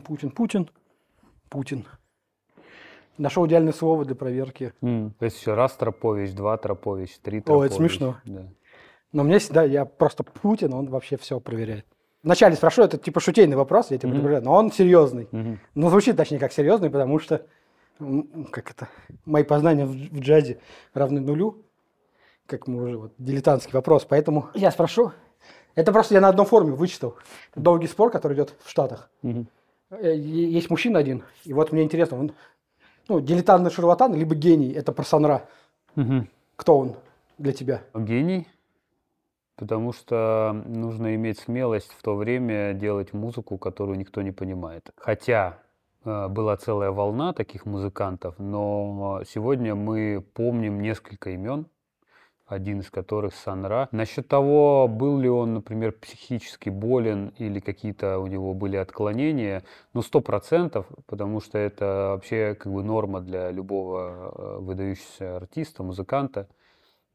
Путин, Путин, Путин, Путин. Нашел идеальное слово для проверки. М, То есть еще раз Тропович, два Тропович, три Тропович. О, это смешно. Да. Но мне всегда, я просто Путин, он вообще все проверяет. Вначале спрошу, это типа шутейный вопрос, я тебе предупреждаю, но он серьезный. Мгм. Ну, звучит точнее как серьезный, потому что, как это, мои познания в, в джазе равны нулю, как мы уже, вот, дилетантский вопрос. Поэтому я спрошу. Это просто я на одном форуме вычитал. Долгий спор, который идет в Штатах. Мгм. Э, Есть мужчина один, и вот мне интересно, он, ну, дилетант на шарлатан, либо гений, это персонра. Мгм. Кто он для тебя? Гений, потому что нужно иметь смелость в то время делать музыку, которую никто не понимает. Хотя э, была целая волна таких музыкантов, но сегодня мы помним несколько имен, один из которых Санра. Насчет того, был ли он, например, психически болен или какие-то у него были отклонения, ну, сто процентов, потому что это вообще как бы норма для любого э, выдающегося артиста, музыканта.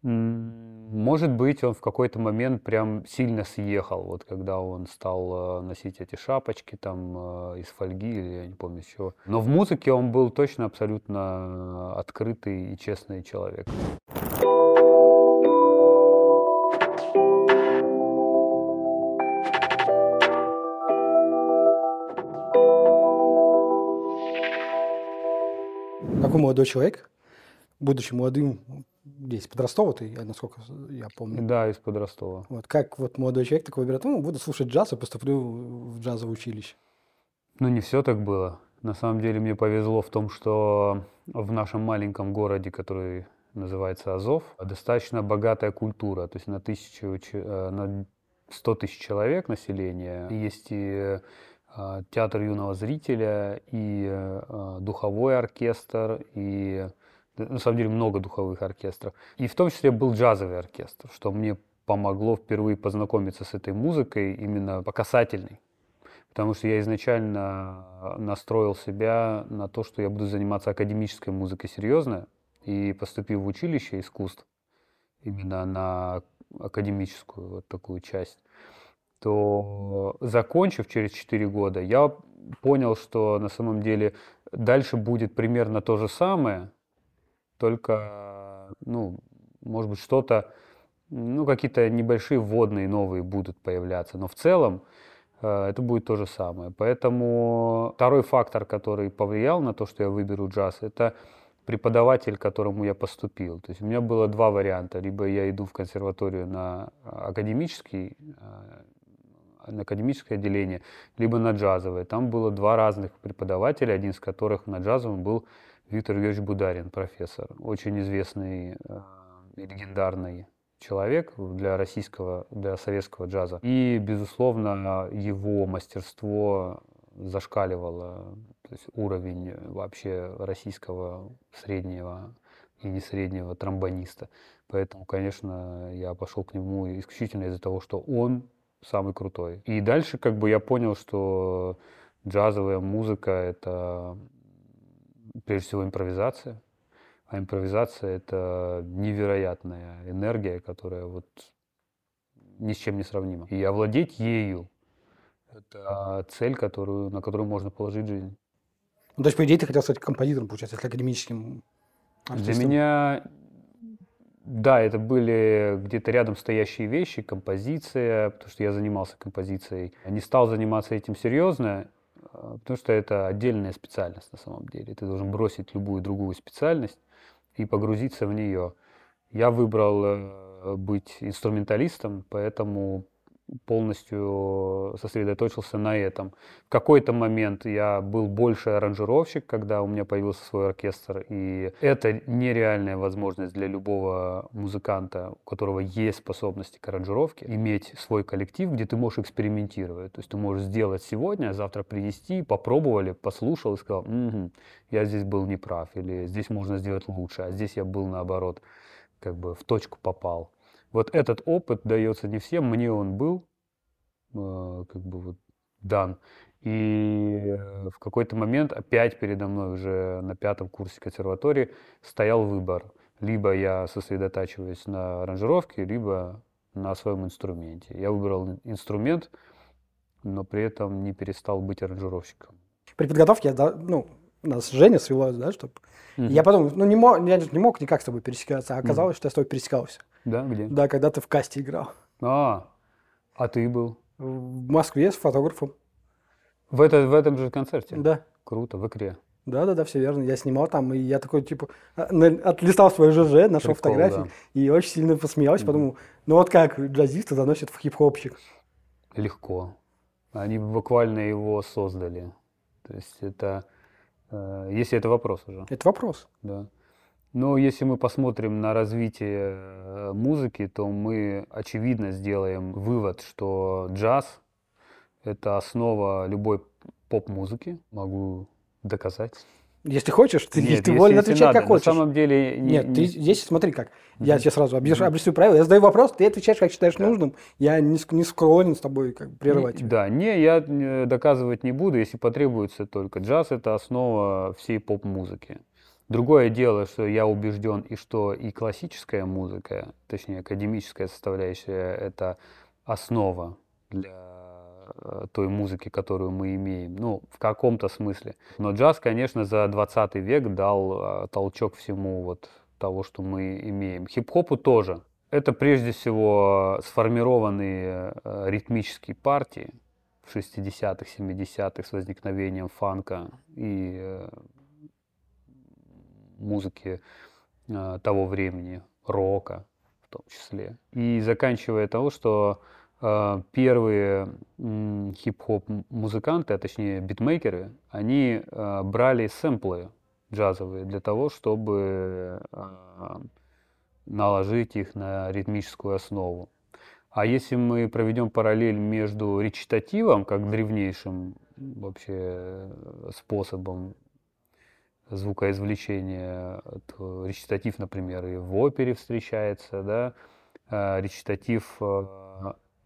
Может быть, он в какой-то момент прям сильно съехал, вот когда он стал э, носить эти шапочки там э, из фольги или я не помню чего. Но в музыке он был точно абсолютно открытый и честный человек. Молодой человек, будучи молодым, здесь подростова ты, насколько я помню. Да, из-под Ростова. Вот как вот молодой человек такой выбирает, ну, буду слушать джаз и поступлю в джазовое училище. Ну, не все так было. На самом деле мне повезло в том, что в нашем маленьком городе, который называется Азов, достаточно богатая культура. То есть на тысячу, э, на 100 тысяч человек населения есть и театр юного зрителя, и э, духовой оркестр, и на самом деле много духовых оркестров. И в том числе был джазовый оркестр, что мне помогло впервые познакомиться с этой музыкой именно по касательной. Потому что я изначально настроил себя на то, что я буду заниматься академической музыкой серьезно. И поступив в училище искусств, именно на академическую вот такую часть, то закончив через 4 года, я понял, что на самом деле дальше будет примерно то же самое, только, ну, может быть, что-то, ну, какие-то небольшие вводные новые будут появляться, но в целом э, это будет то же самое. Поэтому второй фактор, который повлиял на то, что я выберу джаз, это преподаватель, к которому я поступил. То есть у меня было два варианта. Либо я иду в консерваторию на академический, э, на академическое отделение, либо на джазовое. Там было два разных преподавателя, один из которых на джазовом был Виктор Юрьевич Бударин, профессор, очень известный э, и легендарный человек для российского, для советского джаза. И, безусловно, его мастерство зашкаливало то есть уровень вообще российского среднего и не среднего тромбониста. Поэтому, конечно, я пошел к нему исключительно из-за того, что он самый крутой. И дальше как бы я понял, что джазовая музыка — это прежде всего импровизация. А импровизация — это невероятная энергия, которая вот ни с чем не сравнима. И овладеть ею — это цель, которую, на которую можно положить жизнь. Ну, то есть, по идее, ты хотел стать композитором, получается, если академическим Для артистом. меня, да, это были где-то рядом стоящие вещи, композиция, потому что я занимался композицией. Не стал заниматься этим серьезно, э, потому что это отдельная специальность на самом деле. Ты должен бросить любую другую специальность и погрузиться в нее. Я выбрал э, быть инструменталистом, поэтому полностью сосредоточился на этом. В какой-то момент я был больше аранжировщик, когда у меня появился свой оркестр, и это нереальная возможность для любого музыканта, у которого есть способности к аранжировке, иметь свой коллектив, где ты можешь экспериментировать. То есть ты можешь сделать сегодня, а завтра принести, попробовали, послушал и сказал, «Мгм, я здесь был неправ, или здесь можно сделать лучше, а здесь я был наоборот, как бы в точку попал. Вот этот опыт дается не всем, мне он был э, как бы вот дан. И э, в какой-то момент опять передо мной уже на пятом курсе консерватории стоял выбор. Либо я сосредотачиваюсь на аранжировке, либо на своем инструменте. Я выбрал инструмент, но при этом не перестал быть аранжировщиком. при подготовке, ну, нас Женя свелось, да, чтобы... Угу. Я потом, ну, не мог, я не мог никак с тобой пересекаться, а оказалось, угу. что я с тобой пересекался. Да, где? Да, когда ты в касте играл. А, а ты был? В Москве с фотографом. В, это, в этом же концерте? Да. Круто, в икре. Да, да, да, все верно. Я снимал там, и я такой, типа, а, отлистал свой ЖЖ, нашел Прикол, фотографии, да. и очень сильно посмеялся, mm подумал, ну вот как джазисты заносят в хип-хопчик. Легко. Они буквально его создали. То есть это, если это вопрос уже. Это вопрос. Да. Но если мы посмотрим на развитие э, музыки, то мы очевидно сделаем вывод, что джаз – это основа любой поп-музыки. Могу доказать. Если хочешь, ты, Нет, ты если, волен если отвечать надо. как хочешь. На самом деле... Не, Нет, не... ты здесь смотри как. Я тебе сразу объясню, объясню правила. Я задаю вопрос, ты отвечаешь, как считаешь да. нужным. Я не, не склонен с тобой как, прерывать. Не, да, не, я доказывать не буду, если потребуется только. Джаз – это основа всей поп-музыки. Другое дело, что я убежден, и что и классическая музыка, точнее, академическая составляющая – это основа для Э, той музыки, которую мы имеем. Ну, в каком-то смысле. Но джаз, конечно, за 20 век дал э, толчок всему вот того, что мы имеем. Хип-хопу тоже. Это прежде всего сформированные э, ритмические партии в 60-х, 70-х с возникновением фанка и музыки того времени, рока в том числе. И заканчивая того, что первые хип-хоп музыканты, а точнее битмейкеры, они а, брали сэмплы джазовые для того, чтобы а, наложить их на ритмическую основу. А если мы проведем параллель между речитативом, как древнейшим вообще способом звукоизвлечения, то речитатив, например, и в опере встречается, да, речитатив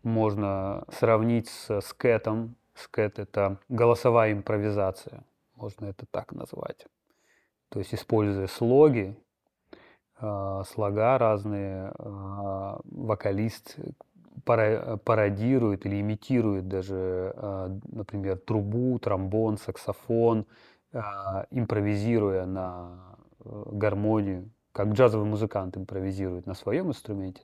можно сравнить с скетом. Скет – это голосовая импровизация, можно это так назвать. То есть, используя слоги, э, слога разные, э, вокалист пародирует или имитирует даже, э, например, трубу, тромбон, саксофон, импровизируя на гармонию, как джазовый музыкант импровизирует на своем инструменте,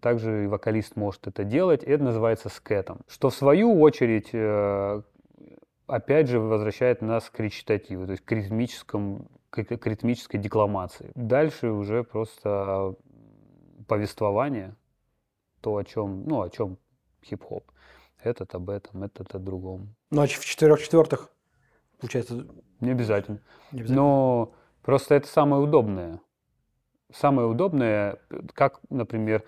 также и вокалист может это делать. Это называется скетом. Что в свою очередь, э, опять же, возвращает нас к речитативу, то есть к, ритмическому, к ритмической декламации. Дальше уже просто повествование, то, о чем, ну, о чем хип-хоп. Этот об этом, этот о другом. Ну, а в четырех четвертых, получается? Не обязательно. Не обязательно. Но просто это самое удобное. Самое удобное, как, например,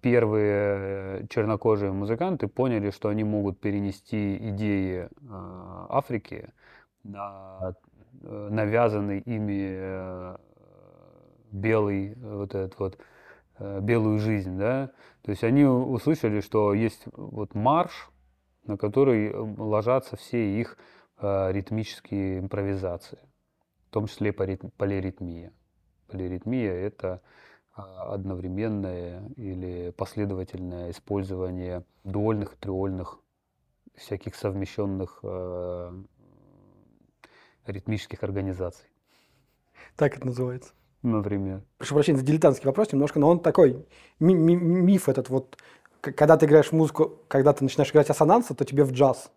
первые чернокожие музыканты поняли, что они могут перенести идеи а, Африки на э, навязанный ими э, белый вот этот вот э, белую жизнь, да. То есть они услышали, что есть вот марш, на который ложатся все их ритмические импровизации, в том числе полиритмия. Полиритмия – это а, одновременное или последовательное использование дуольных, триольных, всяких совмещенных э, ритмических организаций. Так это называется. Например. Прошу прощения за дилетантский вопрос немножко, но он такой, ми- ми- миф этот вот, когда ты играешь музыку, когда ты начинаешь играть ассонансы, то тебе в джаз.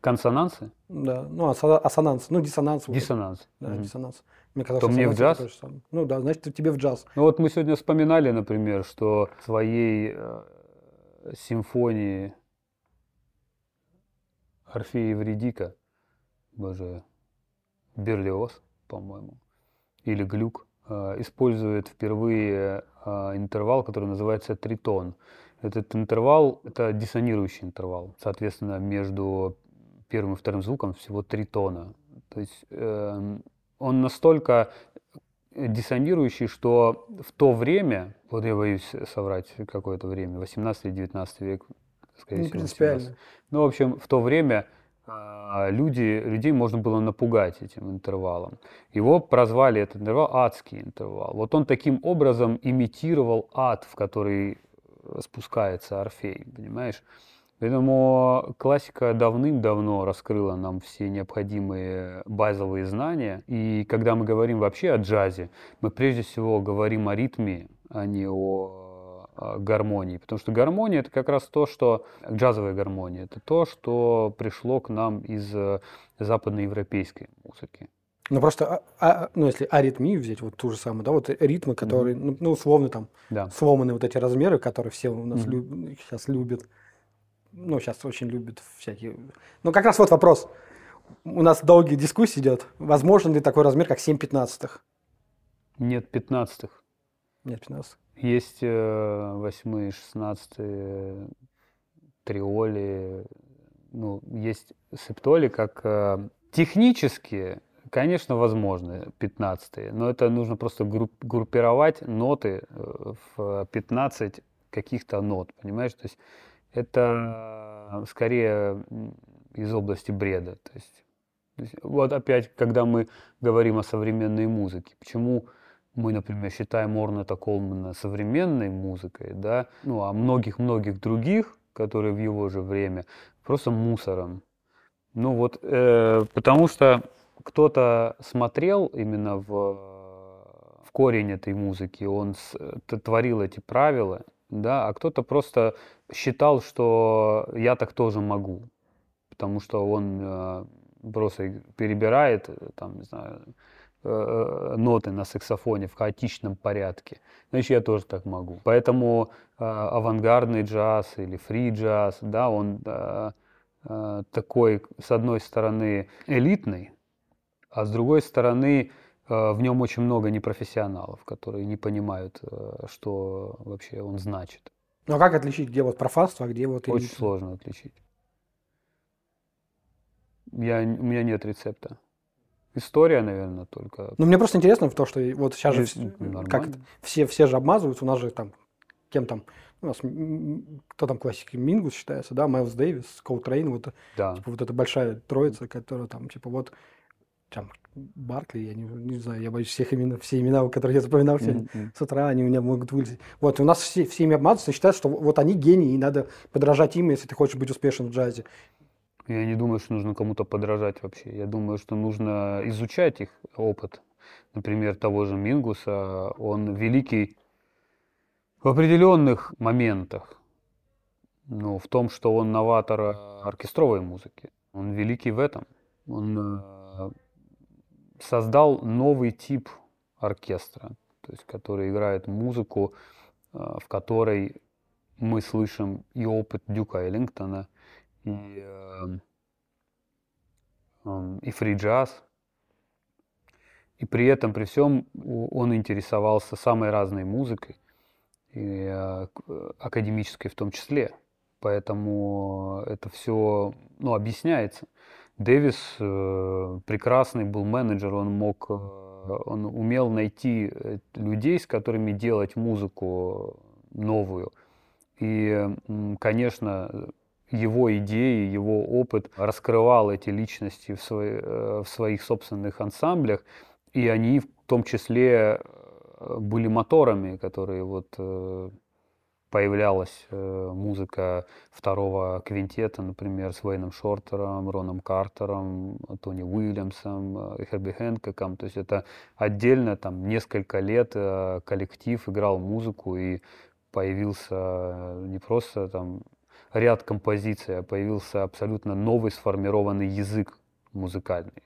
Консонансы? Да, ну ассонанс, ну диссонанс. Диссонанс. Да, угу. диссонанс. Мне казалось, то мне в джаз? Ну да, значит, тебе в джаз. Ну вот мы сегодня вспоминали, например, что своей э, симфонии Орфея Евредика, боже, Берлиоз, по-моему, или Глюк, э, использует впервые э, интервал, который называется тритон. Этот интервал – это диссонирующий интервал. Соответственно, между первым и вторым звуком всего три тона. То есть э, он настолько диссонирующий, что в то время, вот я боюсь соврать какое-то время, 18-19 век, скорее всего, принципиально. Ну, в общем, в то время э, люди, людей можно было напугать этим интервалом. Его прозвали этот интервал адский интервал. Вот он таким образом имитировал ад, в который спускается Орфей, понимаешь? Поэтому классика давным-давно раскрыла нам все необходимые базовые знания. И когда мы говорим вообще о джазе, мы прежде всего говорим о ритме, а не о гармонии. Потому что гармония это как раз то, что джазовая гармония, это то, что пришло к нам из э, западноевропейской музыки. Ну просто, а, а, ну если аритмию взять, вот ту же самую, да, вот ритмы, которые, mm-hmm. ну, ну условно там да. сломанные вот эти размеры, которые все у нас mm-hmm. люб, сейчас любят, ну сейчас очень любят всякие. Ну как раз вот вопрос. У нас долгие дискуссии идет. Возможен ли такой размер, как 7 пятнадцатых? Нет пятнадцатых. Нет пятнадцатых. Есть э, восьмые, шестнадцатые, триоли, ну, есть септоли как э, технически Конечно, возможно, 15 но это нужно просто группировать ноты э, в 15 каких-то нот, понимаешь? То есть это скорее из области бреда. То есть, то есть вот опять, когда мы говорим о современной музыке, почему мы, например, считаем Орната Колмана современной музыкой, да, ну, а многих-многих других, которые в его же время, просто мусором. Ну вот, э, потому что кто-то смотрел именно в, в корень этой музыки, он с, творил эти правила, да, а кто-то просто считал, что я так тоже могу, потому что он э, просто перебирает, там, не знаю, э, э, ноты на саксофоне в хаотичном порядке. Значит, я тоже так могу. Поэтому э, авангардный джаз или фри-джаз, да, он э, э, такой, с одной стороны, элитный, а с другой стороны, э, в нем очень много непрофессионалов, которые не понимают, э, что вообще он значит. Ну а как отличить, где вот профанство, а где вот... Очень сложно отличить. Я, у меня нет рецепта. История, наверное, только. Ну, мне просто интересно в то, что вот сейчас же как все, все же обмазываются, у нас же там, кем там, у нас, кто там классики, Мингус считается, да, Майлз Дэвис, Колтрейн, вот, да. типа, вот эта большая троица, которая там, типа, вот там, Баркли, я не, не знаю, я боюсь всех имен, все имена, которые я запоминал сегодня mm-hmm. с утра, они у меня могут вылезть. Вот, у нас все, все ими обмазываются, считают, что вот они гении, и надо подражать им, если ты хочешь быть успешен в джазе. Я не думаю, что нужно кому-то подражать вообще. Я думаю, что нужно изучать их опыт. Например, того же Мингуса, он великий в определенных моментах. Ну, в том, что он новатор оркестровой музыки. Он великий в этом. Он э, создал новый тип оркестра, то есть который играет музыку, э, в которой мы слышим и опыт Дюка Эллингтона, и, э, эм, и фри-джаз. И при этом, при всем, он интересовался самой разной музыкой, и э, академической в том числе. Поэтому это все ну, объясняется. Дэвис э, прекрасный был менеджер, он мог, э, он умел найти э, людей, с которыми делать музыку новую. И, конечно, его идеи, его опыт раскрывал эти личности в, свои, в своих собственных ансамблях, и они в том числе были моторами, которые вот появлялась э, музыка второго квинтета, например, с Вейном Шортером, Роном Картером, Тони Уильямсом, э, Херби Хэнкоком. То есть это отдельно там несколько лет э, коллектив играл музыку и появился не просто там ряд композиций, а появился абсолютно новый сформированный язык музыкальный.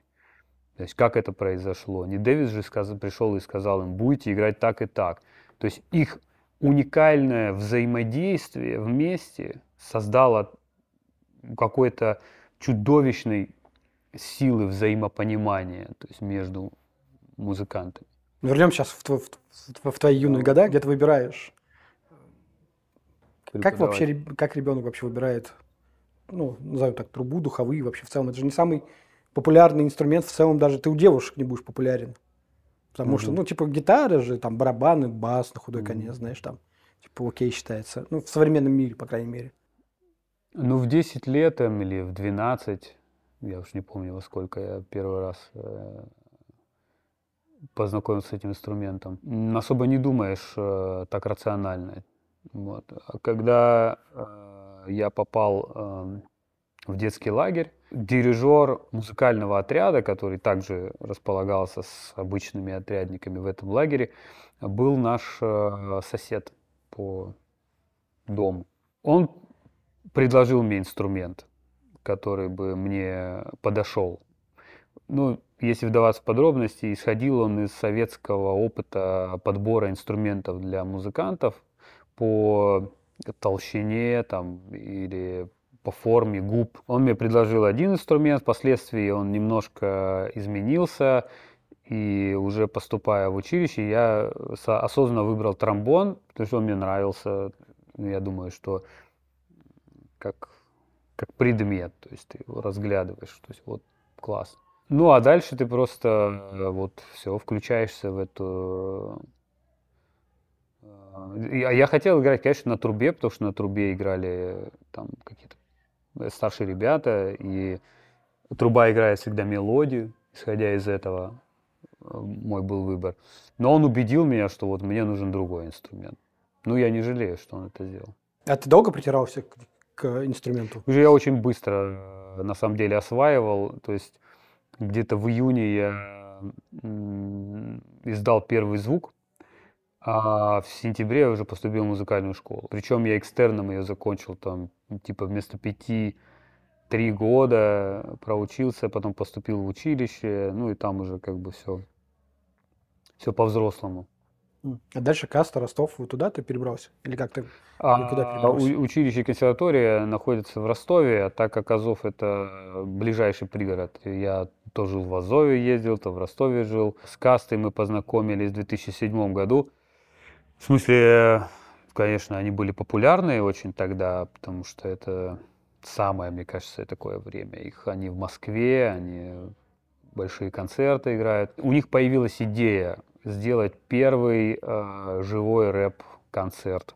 То есть как это произошло? Не Дэвис же сказал, пришел и сказал им, будете играть так и так. То есть их уникальное взаимодействие вместе создало какой-то чудовищной силы взаимопонимания то есть между музыкантами. Вернемся сейчас в, в, в, в твои юные года, где ты выбираешь. Как вообще, как ребенок вообще выбирает, ну, назовем так, трубу, духовые вообще в целом? Это же не самый популярный инструмент, в целом даже ты у девушек не будешь популярен. Потому mm-hmm. что, ну, типа, гитара же, там, барабаны, бас на худой mm-hmm. конец, знаешь, там, типа, окей считается. Ну, в современном мире, по крайней мере. Ну, в 10 лет там, или в 12, я уж не помню, во сколько я первый раз э, познакомился с этим инструментом. Особо не думаешь э, так рационально. Вот. А когда э, я попал эм, в детский лагерь. Дирижер музыкального отряда, который также располагался с обычными отрядниками в этом лагере, был наш э, сосед по дому. Он предложил мне инструмент, который бы мне подошел. Ну, если вдаваться в подробности, исходил он из советского опыта подбора инструментов для музыкантов по толщине там, или по форме губ. Он мне предложил один инструмент, впоследствии он немножко изменился, и уже поступая в училище, я осознанно выбрал тромбон, потому что он мне нравился. Ну, я думаю, что как, как предмет, то есть ты его разглядываешь, то есть вот класс. Ну а дальше ты просто э, вот все включаешься в эту э, я, я хотел играть, конечно, на трубе, потому что на трубе играли там какие-то старшие ребята, и труба играет всегда мелодию, исходя из этого э, мой был выбор. Но он убедил меня, что вот мне нужен другой инструмент. Ну, я не жалею, что он это сделал. А ты долго притирался к, к инструменту? Уже я очень быстро, э, на самом деле, осваивал. То есть где-то в июне я издал первый звук, а в сентябре я уже поступил в музыкальную школу. Причем я экстерном ее закончил там, типа вместо пяти три года проучился, потом поступил в училище, ну и там уже как бы все, все по-взрослому. А дальше Каста, Ростов, вот туда ты перебрался? Или как ты а, куда перебрался? училище и консерватория находится в Ростове, а так как Азов это ближайший пригород, я то жил в Азове, ездил, то в Ростове жил. С Кастой мы познакомились в 2007 году. В смысле, конечно, они были популярны очень тогда, потому что это самое, мне кажется, такое время. Их они в Москве, они большие концерты играют. У них появилась идея сделать первый э, живой рэп-концерт.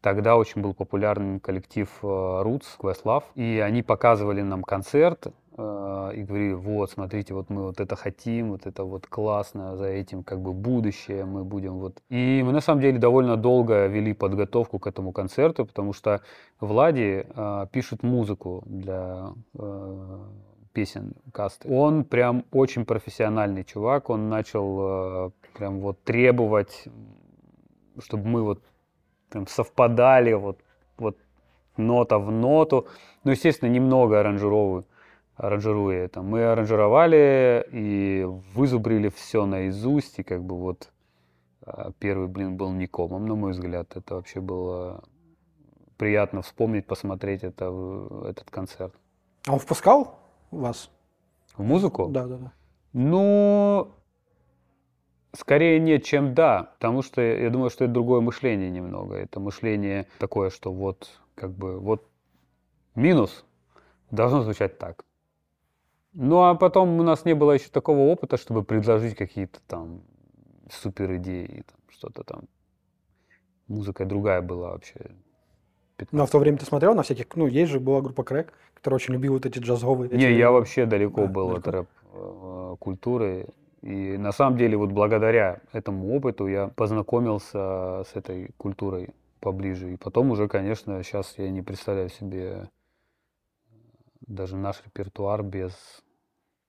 Тогда очень был популярный коллектив э, Roots, Questlove, и они показывали нам концерт, и говорили, вот, смотрите, вот мы вот это хотим, вот это вот классно, за этим как бы будущее мы будем вот. И мы на самом деле довольно долго вели подготовку к этому концерту, потому что Влади э, пишет музыку для э, песен касты. Он прям очень профессиональный чувак, он начал э, прям вот требовать, чтобы мы вот прям совпадали вот, вот нота в ноту. Ну, естественно, немного аранжировую аранжируя это. Мы аранжировали и вызубрили все наизусть, и как бы вот а, первый блин был не комом, на мой взгляд. Это вообще было приятно вспомнить, посмотреть это, этот концерт. А он впускал вас? В музыку? Да, да, да. Ну, скорее нет, чем да, потому что я думаю, что это другое мышление немного. Это мышление такое, что вот как бы вот минус должно звучать так. Ну, а потом у нас не было еще такого опыта, чтобы предложить какие-то там супер идеи, там, что-то там. Музыка другая была вообще. 15. Ну, а в то время ты смотрел на всяких, ну, есть же была группа Крэк, которая очень любила вот эти джазовые. Не, я вообще далеко да, был далеко. от рэп-культуры. Э, И на самом деле вот благодаря этому опыту я познакомился с этой культурой поближе. И потом уже, конечно, сейчас я не представляю себе даже наш репертуар без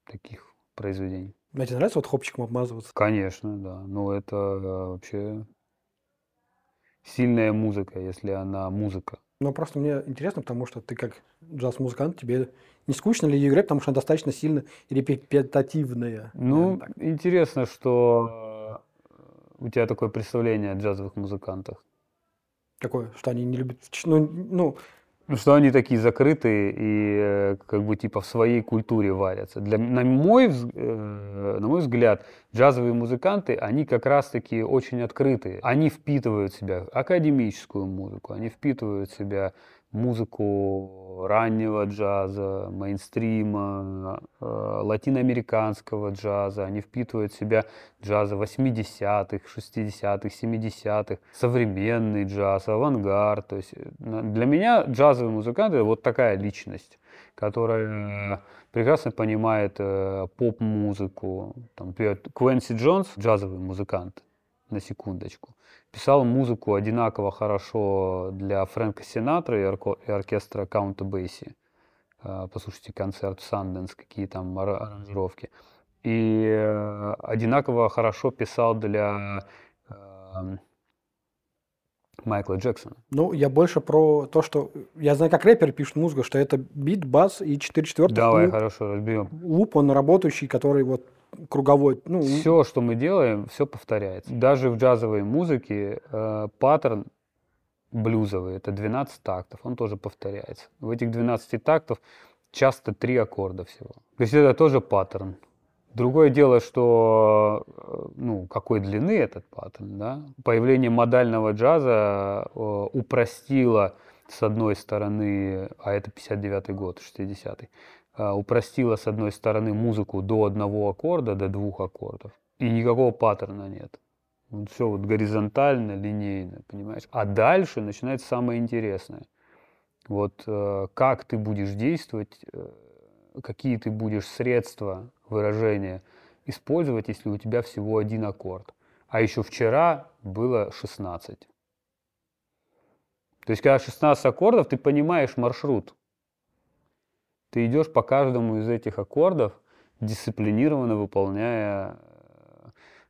таких произведений. А тебе нравится вот хопчиком обмазываться? Конечно, да. Ну, это э, вообще сильная музыка, если она музыка. Ну, просто мне интересно, потому что ты как джаз-музыкант, тебе не скучно ли играть, потому что она достаточно сильно репетативная. Ну, интересно, что э, у тебя такое представление о джазовых музыкантах. Какое? Что они не любят... Ну ну, что они такие закрытые и э, как бы типа в своей культуре варятся. Для, на, мой, э, на мой взгляд, джазовые музыканты, они как раз-таки очень открытые. Они впитывают в себя академическую музыку, они впитывают в себя музыку раннего джаза, мейнстрима, э, латиноамериканского джаза. Они впитывают в себя джаза 80-х, 60-х, 70-х, современный джаз, авангард. То есть э, для меня джазовый музыкант – это вот такая личность, которая прекрасно понимает э, поп-музыку. Там, например, Квенси Джонс – джазовый музыкант. на секундочку. Писал музыку одинаково хорошо для Фрэнка Синатры и, орко- и оркестра Каунта Бейси. Э, Послушайте концерт Санденс, какие там ар- аранжировки. И э, одинаково хорошо писал для э, Майкла Джексона. Ну, я больше про то, что... Я знаю, как рэперы пишут музыку, что это бит, бас и 4 четвертых. Давай, луп, хорошо, разберем. луп, он работающий, который вот круговой. Ну, Все, что мы делаем, все повторяется. Даже в джазовой музыке э, паттерн блюзовый, это 12 тактов, он тоже повторяется. В этих 12 тактов часто три аккорда всего. То есть это тоже паттерн. Другое дело, что э, ну, какой длины этот паттерн. Да? Появление модального джаза э, упростило, с одной стороны, а это 59-й год, 60-й, э, упростило, с одной стороны, музыку до одного аккорда, до двух аккордов. И никакого паттерна нет. Все вот горизонтально, линейно, понимаешь? А дальше начинается самое интересное. Вот э, как ты будешь действовать, э, какие ты будешь средства выражения использовать, если у тебя всего один аккорд. А еще вчера было 16. То есть, когда 16 аккордов, ты понимаешь маршрут. Ты идешь по каждому из этих аккордов, дисциплинированно выполняя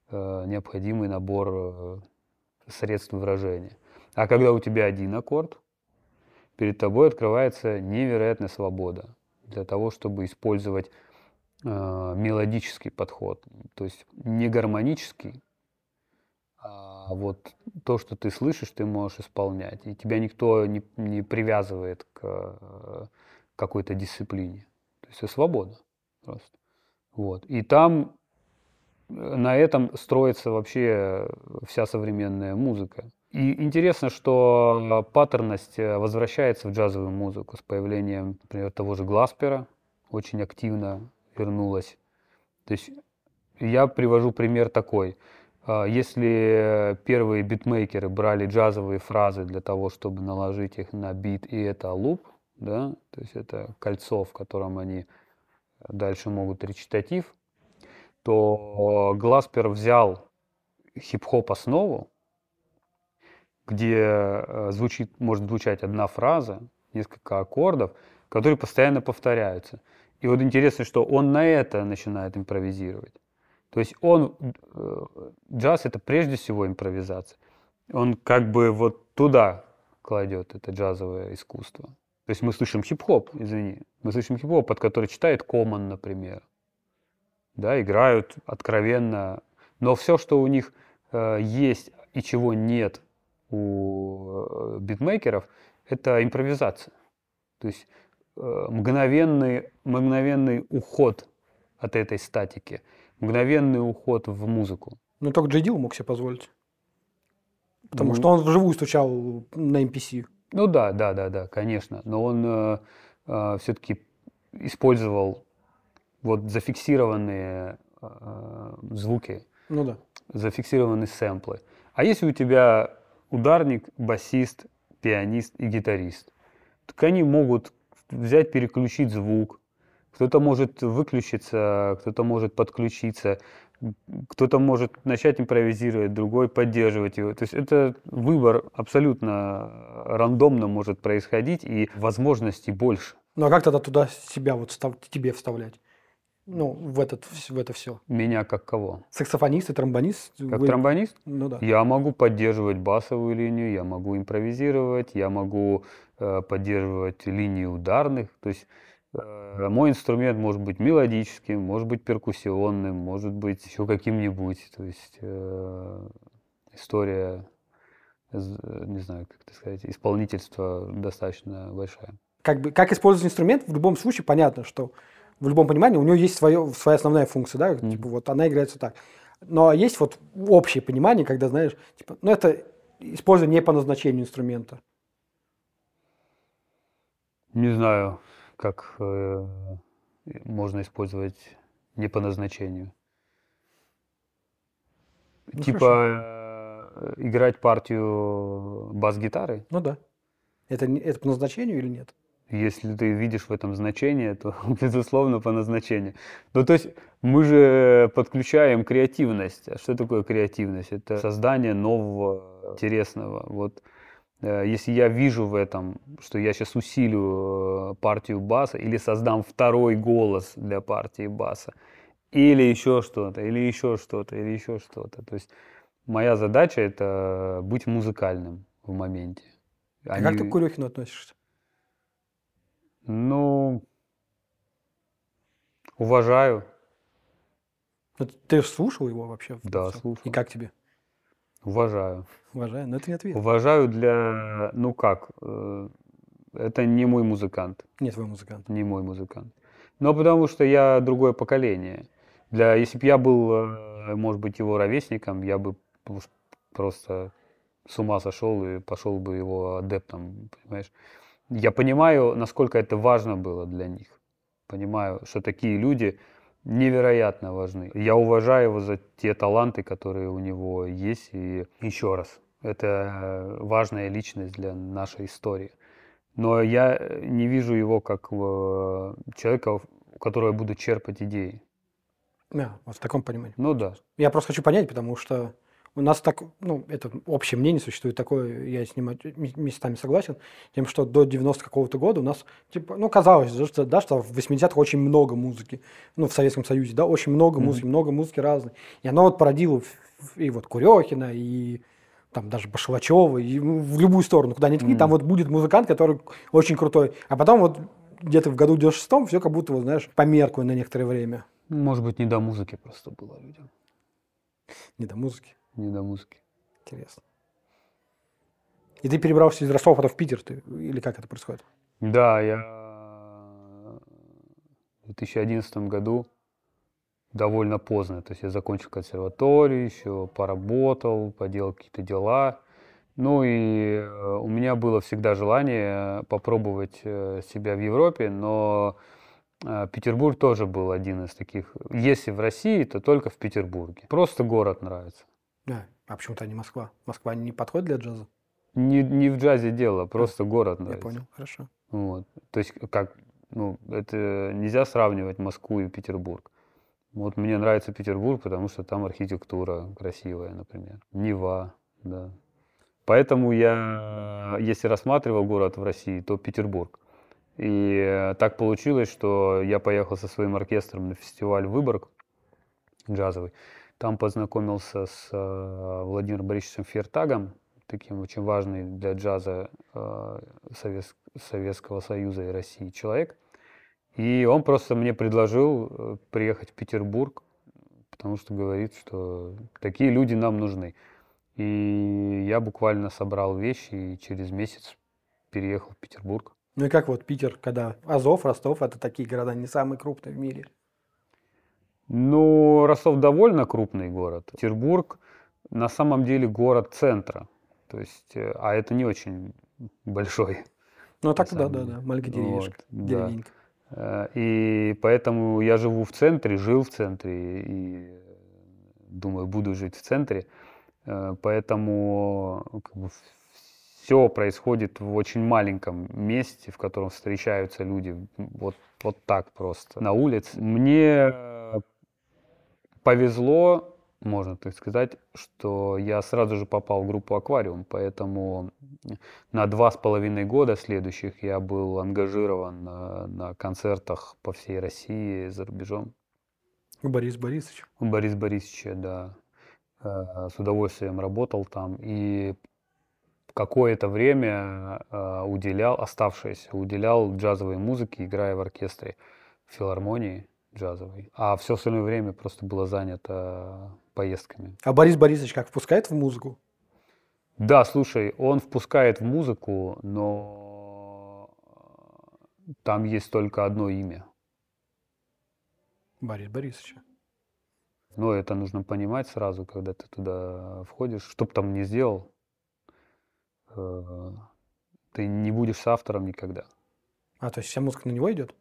э, необходимый набор э, средств выражения. А когда у тебя один аккорд, перед тобой открывается невероятная свобода для того, чтобы использовать э, мелодический подход. То есть не гармонический, а вот то, что ты слышишь, ты можешь исполнять. И тебя никто не, не привязывает к э, какой-то дисциплине. То есть это свобода просто. Вот. И там э, на этом строится вообще вся современная музыка. И интересно, что паттерность э, возвращается в джазовую музыку с появлением, например, того же Гласпера, очень активно вернулась. То есть я привожу пример такой. Если первые битмейкеры брали джазовые фразы для того, чтобы наложить их на бит, и это луп, да, то есть это кольцо, в котором они дальше могут речитатив, то Гласпер взял хип-хоп основу, где э, звучит, может звучать одна фраза, несколько аккордов, которые постоянно повторяются. И вот интересно, что он на это начинает импровизировать. То есть он, э, джаз это прежде всего импровизация. Он как бы вот туда кладет это джазовое искусство. То есть мы слышим хип-хоп, извини, мы слышим хип-хоп, под который читает Коман, например. Да, играют откровенно. Но все, что у них э, есть и чего нет у э, битмейкеров, это импровизация. То есть э, мгновенный, мгновенный уход от этой статики, мгновенный уход в музыку. Ну, только Джей мог себе позволить. Потому Ну. что он вживую стучал на MPC. Ну да, да, да, да, конечно. Но он э, все-таки использовал вот зафиксированные э, звуки, Ну да. зафиксированные сэмплы. А если у тебя ударник, басист, пианист и гитарист, так они могут взять, переключить звук. Кто-то может выключиться, кто-то может подключиться, кто-то может начать импровизировать, другой поддерживать его. То есть это выбор абсолютно рандомно может происходить, и возможностей больше. Ну а как тогда туда себя вот встав- тебе вставлять? Ну, в, этот, в это все. Меня как кого? Саксофонист и тромбонист. Как вы- тромбонист? Ну да. Я могу поддерживать басовую линию, я могу импровизировать, я могу э, поддерживать линии ударных. То есть мой инструмент может быть мелодическим, может быть перкуссионным, может быть еще каким-нибудь. То есть э, история, не знаю, как это сказать, исполнительства достаточно большая. Как, бы, как использовать инструмент, в любом случае понятно, что в любом понимании у него есть свое, своя основная функция, да, Мгм. типа вот она играется так. Но есть вот общее понимание, когда знаешь, типа, ну это использование не по назначению инструмента. Не знаю, как э, можно использовать не по назначению. Ну, типа э, играть партию бас-гитары? Ну да. Это, это по назначению или нет? Если ты видишь в этом значение, то, безусловно, по назначению. Ну, то есть мы же подключаем креативность. А что такое креативность? Это создание нового, интересного. Вот если я вижу в этом, что я сейчас усилю э, партию баса или создам второй голос для партии баса, или еще что-то, или еще что-то, или еще что-то. То есть моя задача это быть музыкальным в моменте. А как ты к Курехину относишься? Ну, уважаю. Ну, ты слушал его вообще? Да, слушал. И как тебе? Уважаю. Уважаю, но это не ответ. Уважаю для, ну как, э, это не мой музыкант. Не твой музыкант. Не мой музыкант. Но потому что я другое поколение. Для, если бы я был, э, может быть, его ровесником, я бы просто с ума сошел и пошел бы его адептом, понимаешь? Я понимаю, насколько это важно было для них. Понимаю, что такие люди невероятно важны. Я уважаю его за те таланты, которые у него есть. И еще раз, это важная личность для нашей истории. Но я не вижу его как э, человека, у которого я буду черпать идеи. Да, вот в таком понимании. Ну да. Я просто хочу понять, потому что у нас так, ну, это общее мнение существует такое, я с ним местами согласен, тем, что до 90 какого-то года у нас, типа, ну, казалось, что, да, что в 80-х очень много музыки, ну, в Советском Союзе, да, очень много музыки, mm-hmm. много музыки разной. И оно вот породило и вот Курехина, и там даже Башалачева, и ну, в любую сторону, куда ни ткни, mm-hmm. там вот будет музыкант, который очень крутой. А потом вот где-то в году 96-м все как будто, вот, знаешь, померкло на некоторое время. Может быть, не до музыки просто было людям. Не до музыки не до музыки. Интересно. И ты перебрался из Ростова потом в Питер, ты, или как это происходит? Да, я в 2011 году довольно поздно. То есть я закончил консерваторию, еще поработал, поделал какие-то дела. Ну и э, у меня было всегда желание попробовать э, себя в Европе, но э, Петербург тоже был один из таких. Если в России, то только в Петербурге. Просто город нравится. Да. А почему-то не Москва? Москва не подходит для джаза? Не, не в джазе дело, просто да. город нравится. Я понял, хорошо. Вот. То есть как, ну, это нельзя сравнивать Москву и Петербург. Вот мне нравится Петербург, потому что там архитектура красивая, например. Нева, да. Поэтому я, если рассматривал город в России, то Петербург. И так получилось, что я поехал со своим оркестром на фестиваль «Выборг» джазовый. Там познакомился с э, Владимиром Борисовичем Фертагом, таким очень важный для джаза э, Совет, Советского Союза и России человек. И он просто мне предложил э, приехать в Петербург, потому что говорит, что такие люди нам нужны. И я буквально собрал вещи и через месяц переехал в Петербург. Ну и как вот Питер, когда Азов, Ростов, это такие города не самые крупные в мире. Ну, Ростов довольно крупный город. Петербург на самом деле город центра. То есть, э, а это не очень большой. Ну, так да, да, да, маленькая деревенька, вот, деревенька. Да. Э, и поэтому я живу в центре, жил в центре и думаю, буду жить в центре. Э, поэтому как бы, все происходит в очень маленьком месте, в котором встречаются люди вот, вот так просто на улице. Мне повезло, можно так сказать, что я сразу же попал в группу «Аквариум», поэтому на два с половиной года следующих я был ангажирован на, на концертах по всей России, за рубежом. У Бориса Борисовича? У Бориса Борисовича, да. Э, с удовольствием работал там и какое-то время э, уделял, оставшееся, уделял джазовой музыке, играя в оркестре в филармонии джазовый. А все остальное время просто было занято поездками. А Борис Борисович как, впускает в музыку? Да, слушай, он впускает в музыку, но там есть только одно имя. Борис Борисович. Но это нужно понимать сразу, когда ты туда входишь. Что бы там ни сделал, э, ты не будешь с автором никогда. А, то есть вся музыка на него идет?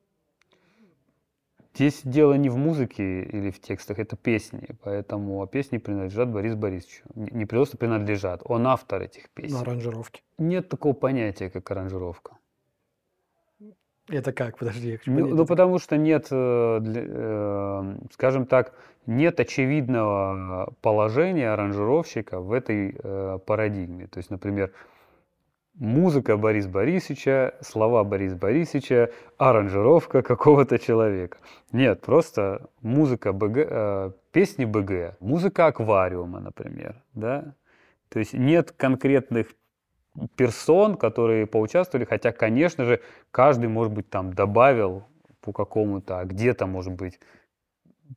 Здесь дело не в музыке или в текстах, это песни. Поэтому песни принадлежат Борису Борисовичу. Не просто принадлежат, он автор этих песен. На аранжировке. Нет такого понятия, как аранжировка. Это как? Подожди, я хочу Ну, понять. ну, Это- потому что нет, э, э, скажем так, нет очевидного положения аранжировщика в этой э, парадигме. То есть, например, музыка Бориса Борисовича, слова Бориса Борисовича, аранжировка какого-то человека. Нет, просто музыка БГ, э, песни БГ, музыка аквариума, например, да. То есть нет конкретных персон, которые поучаствовали, хотя, конечно же, каждый, может быть, там добавил по какому-то, а где-то, может быть,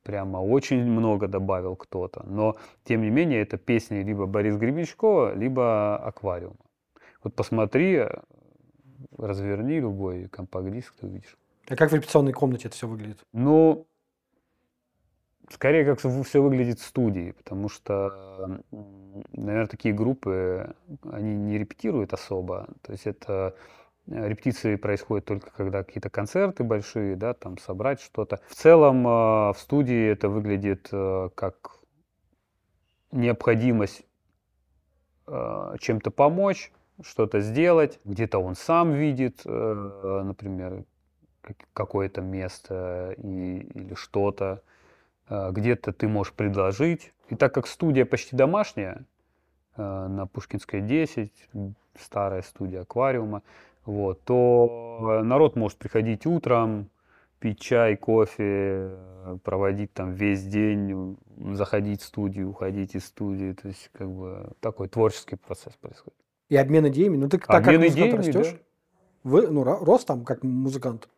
прямо очень много добавил кто-то. Но, тем не менее, это песни либо Бориса Гребенщикова, либо Аквариума. Вот посмотри, разверни любой компакт-диск, ты увидишь. А как в репетиционной комнате это все выглядит? Ну, скорее, как все выглядит в студии, потому что, наверное, такие группы, они не репетируют особо. То есть это э, репетиции происходят только когда какие-то концерты большие, да, там собрать что-то. В целом э, в студии это выглядит э, как необходимость чем-то помочь, что-то сделать. Где-то он сам видит, э, например, как- какое-то место и, или что-то. Э, Где-то ты можешь предложить. И так как студия почти домашняя, э, на Пушкинской 10, м, старая студия аквариума, вот, то народ может приходить утром, пить чай, кофе, э, проводить там весь день, заходить в студию, уходить из студии. То есть как бы такой творческий процесс происходит. И обмен идеями? Ну, ты так как Обмен идеями, растешь, вы, ну, рос там как музыкант.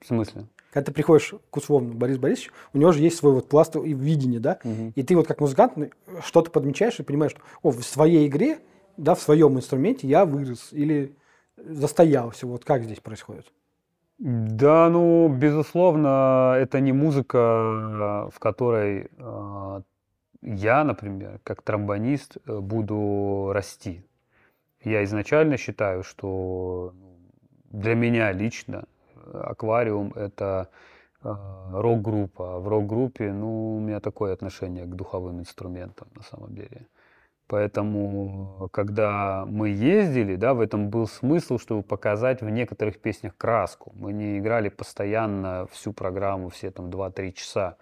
В смысле? Когда ты приходишь к условному Борису Борисовичу, у него же есть свой вот пласт и видение, да? Мгм. И ты вот как музыкант ну, что-то подмечаешь и понимаешь, что о, в своей игре, да, в своем инструменте я вырос или застоялся. Вот как здесь происходит? Да, ну, безусловно, это не музыка, в которой э, я, например, как тромбонист, э, буду расти. Я изначально считаю, что ну, для меня лично э, аквариум это э, рок-группа. А В рок-группе, ну, у меня такое отношение к духовым инструментам на самом деле. Поэтому, когда мы ездили, да, в этом был смысл, чтобы показать в некоторых песнях краску. Мы не играли постоянно всю программу, все там 2-3 часа,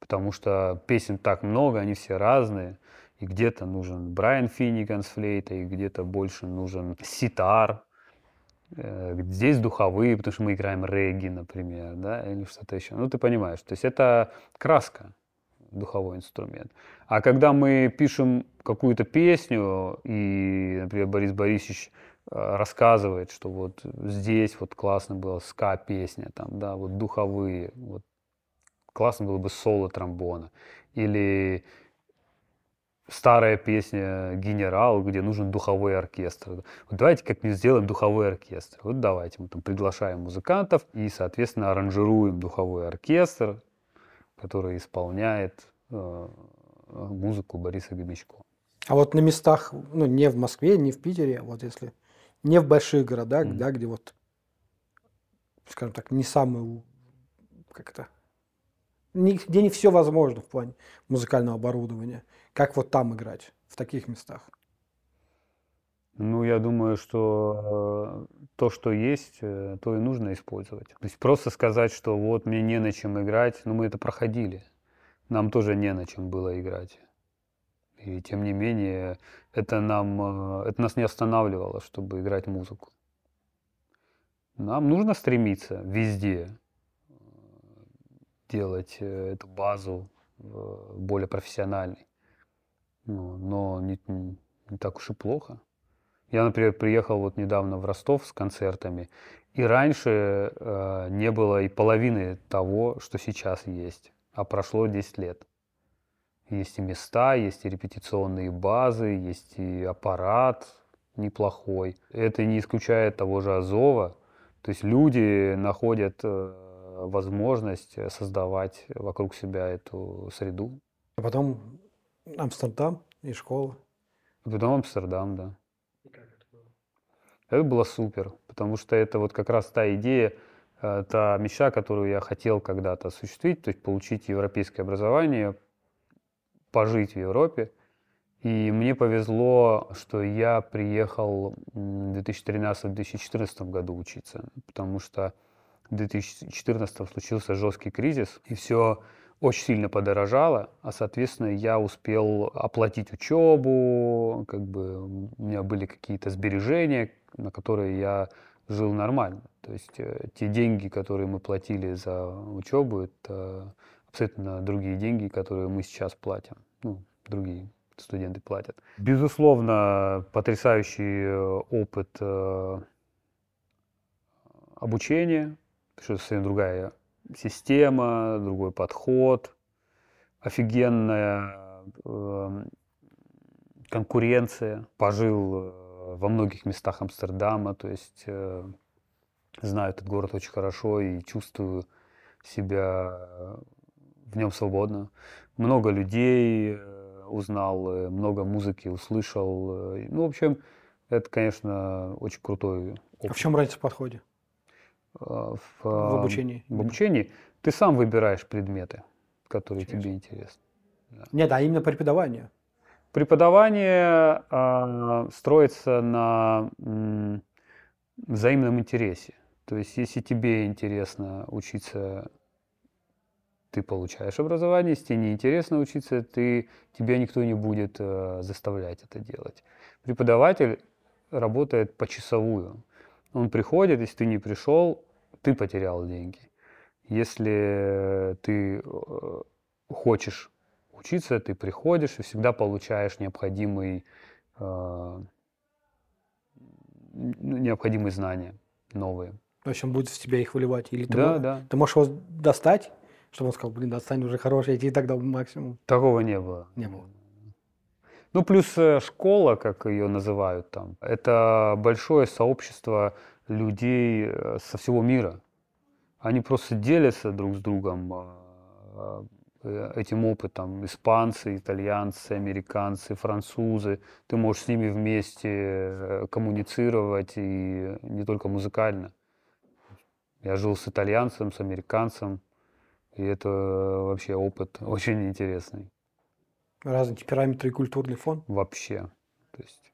потому что песен так много, они все разные. И где-то нужен Брайан Финниган с флейтой, где-то больше нужен ситар, э, здесь духовые, потому что мы играем регги, например, да, или что-то еще. Ну, ты понимаешь, то есть это краска, духовой инструмент. А когда мы пишем какую-то песню, и, например, Борис Борисович э, рассказывает, что вот здесь вот классно было ска-песня, там, да, вот духовые, вот классно было бы соло тромбона. Или старая песня «Генерал», где нужен духовой оркестр. Вот давайте как-нибудь сделаем духовой оркестр. Вот давайте мы там приглашаем музыкантов и, соответственно, аранжируем духовой оркестр, который исполняет э, музыку Бориса Гребенщикова. А вот на местах, ну, не в Москве, не в Питере, а вот если не в больших городах, Мгм. да, где вот, скажем так, не самый, у- как это, где не все возможно в плане музыкального оборудования, как вот там играть, в таких местах? Ну, я думаю, что э, то, что есть, э, то и нужно использовать. То есть просто сказать, что вот мне не на чем играть, ну, мы это проходили. Нам тоже не на чем было играть. И тем не менее, это, нам, э, это нас не останавливало, чтобы играть музыку. Нам нужно стремиться везде делать эту базу более профессиональной. Ну, но не, не- так уж и плохо. Я, например, приехал вот недавно в Ростов с концертами, и раньше э, не было и половины того, что сейчас есть, а прошло 10 лет. Есть и места, есть и репетиционные базы, есть и аппарат неплохой. Это не исключает того же Азова. То есть люди находят э, возможность создавать вокруг себя эту среду. А потом Амстердам и школа. И потом Амстердам, да. Это было супер, потому что это вот как раз та идея, э, та мечта, которую я хотел когда-то осуществить, то есть получить европейское образование, пожить в Европе И мне повезло, что я приехал в 2013-2014 году учиться, потому что в 2014 случился жесткий кризис, и все очень сильно подорожало, а, соответственно, я успел оплатить учебу, как бы у меня были какие-то сбережения, на которые я жил нормально. То есть э, те деньги, которые мы платили за учебу, это абсолютно другие деньги, которые мы сейчас платим. Ну, другие студенты платят. Безусловно, потрясающий э, опыт э, обучения, что это совсем другая система, другой подход, офигенная э, конкуренция. Пожил во многих местах Амстердама, то есть знаю этот город очень хорошо и чувствую себя в нем свободно. Много людей, узнал, э, много музыки услышал. Э, ну, в общем, это, конечно, очень крутой опыт. А в чем разница в подходе? А, в, в обучении? В обучении ты сам выбираешь предметы, которые Интересно. тебе интересны. Да. Нет, а именно преподавание? Преподавание э, строится на м, взаимном интересе. То есть, если тебе интересно учиться ты получаешь образование, если тебе неинтересно учиться, ты, тебя никто не будет э, заставлять это делать. Преподаватель работает почасовую. Он приходит, если ты не пришел, ты потерял деньги. Если ты э, хочешь учиться, ты приходишь и всегда получаешь необходимый, э, необходимые знания новые. Есть он будет в тебя их выливать? Или ты, да, можешь, да. ты можешь его достать чтобы он сказал, блин, отстань уже хороший, я тогда максимум. Такого не было. Не было. Ну, плюс э, школа, как ее называют там, это большое сообщество людей э, со всего мира. Они просто делятся друг с другом э, этим опытом. Испанцы, итальянцы, американцы, французы. Ты можешь с ними вместе коммуницировать и не только музыкально. Я жил с итальянцем, с американцем. И это вообще опыт очень интересный. Разные темпераменты и культурный фон? Вообще. То есть...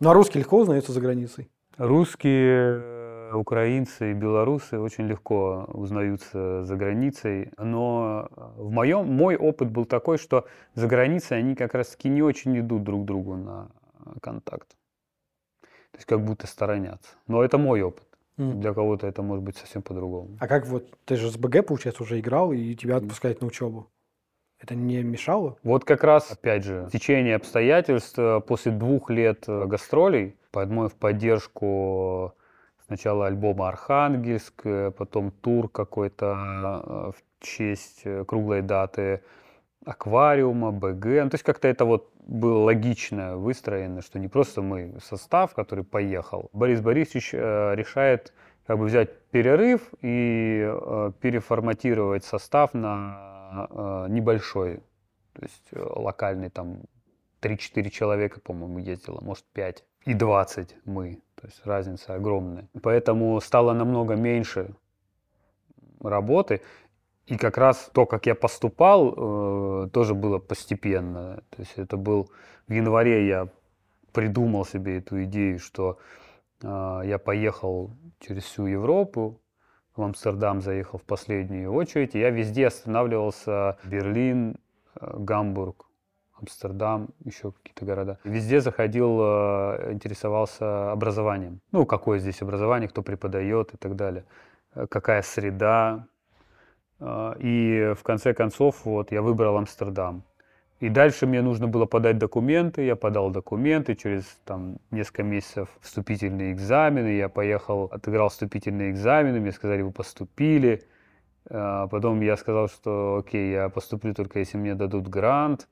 Ну а русские легко узнаются за границей? Русские, э, украинцы и белорусы очень легко узнаются за границей, но в моем, мой опыт был такой, что за границей они как раз-таки не очень идут друг другу на контакт. То есть как будто сторонятся. Но это мой опыт. Mm. Для кого-то это может быть совсем по-другому. А как вот, ты же с БГ, получается, уже играл, и тебя отпускают на учебу? Это не мешало? Вот как раз, опять же, течение обстоятельств э, после двух лет э, гастролей, по в поддержку сначала альбома «Архангельск», э, потом тур какой-то в честь круглой даты аквариума, БГ. Ну, то есть как-то это вот было логично выстроено, что не просто мы состав, который поехал. Борис Борисович э, решает как бы взять перерыв и э, переформатировать состав на э, небольшой, то есть э, локальный там 3-4 человека, по-моему, ездило, может 5 и 20 мы. То есть разница огромная. Поэтому стало намного меньше работы. И как раз то, как я поступал, э, тоже было постепенно. То есть это был в январе я придумал себе эту идею, что э, я поехал через всю Европу, в Амстердам заехал в последнюю очередь. Я везде останавливался. Берлин, э, Гамбург, Амстердам, еще какие-то города. Везде заходил, э, интересовался образованием. Ну, какое здесь образование, кто преподает и так далее. Э, какая среда, и в конце концов вот я выбрал Амстердам. И дальше мне нужно было подать документы, я подал документы, через там, несколько месяцев вступительные экзамены, я поехал, отыграл вступительные экзамены, мне сказали, вы поступили. А потом я сказал, что окей, я поступлю только если мне дадут грант.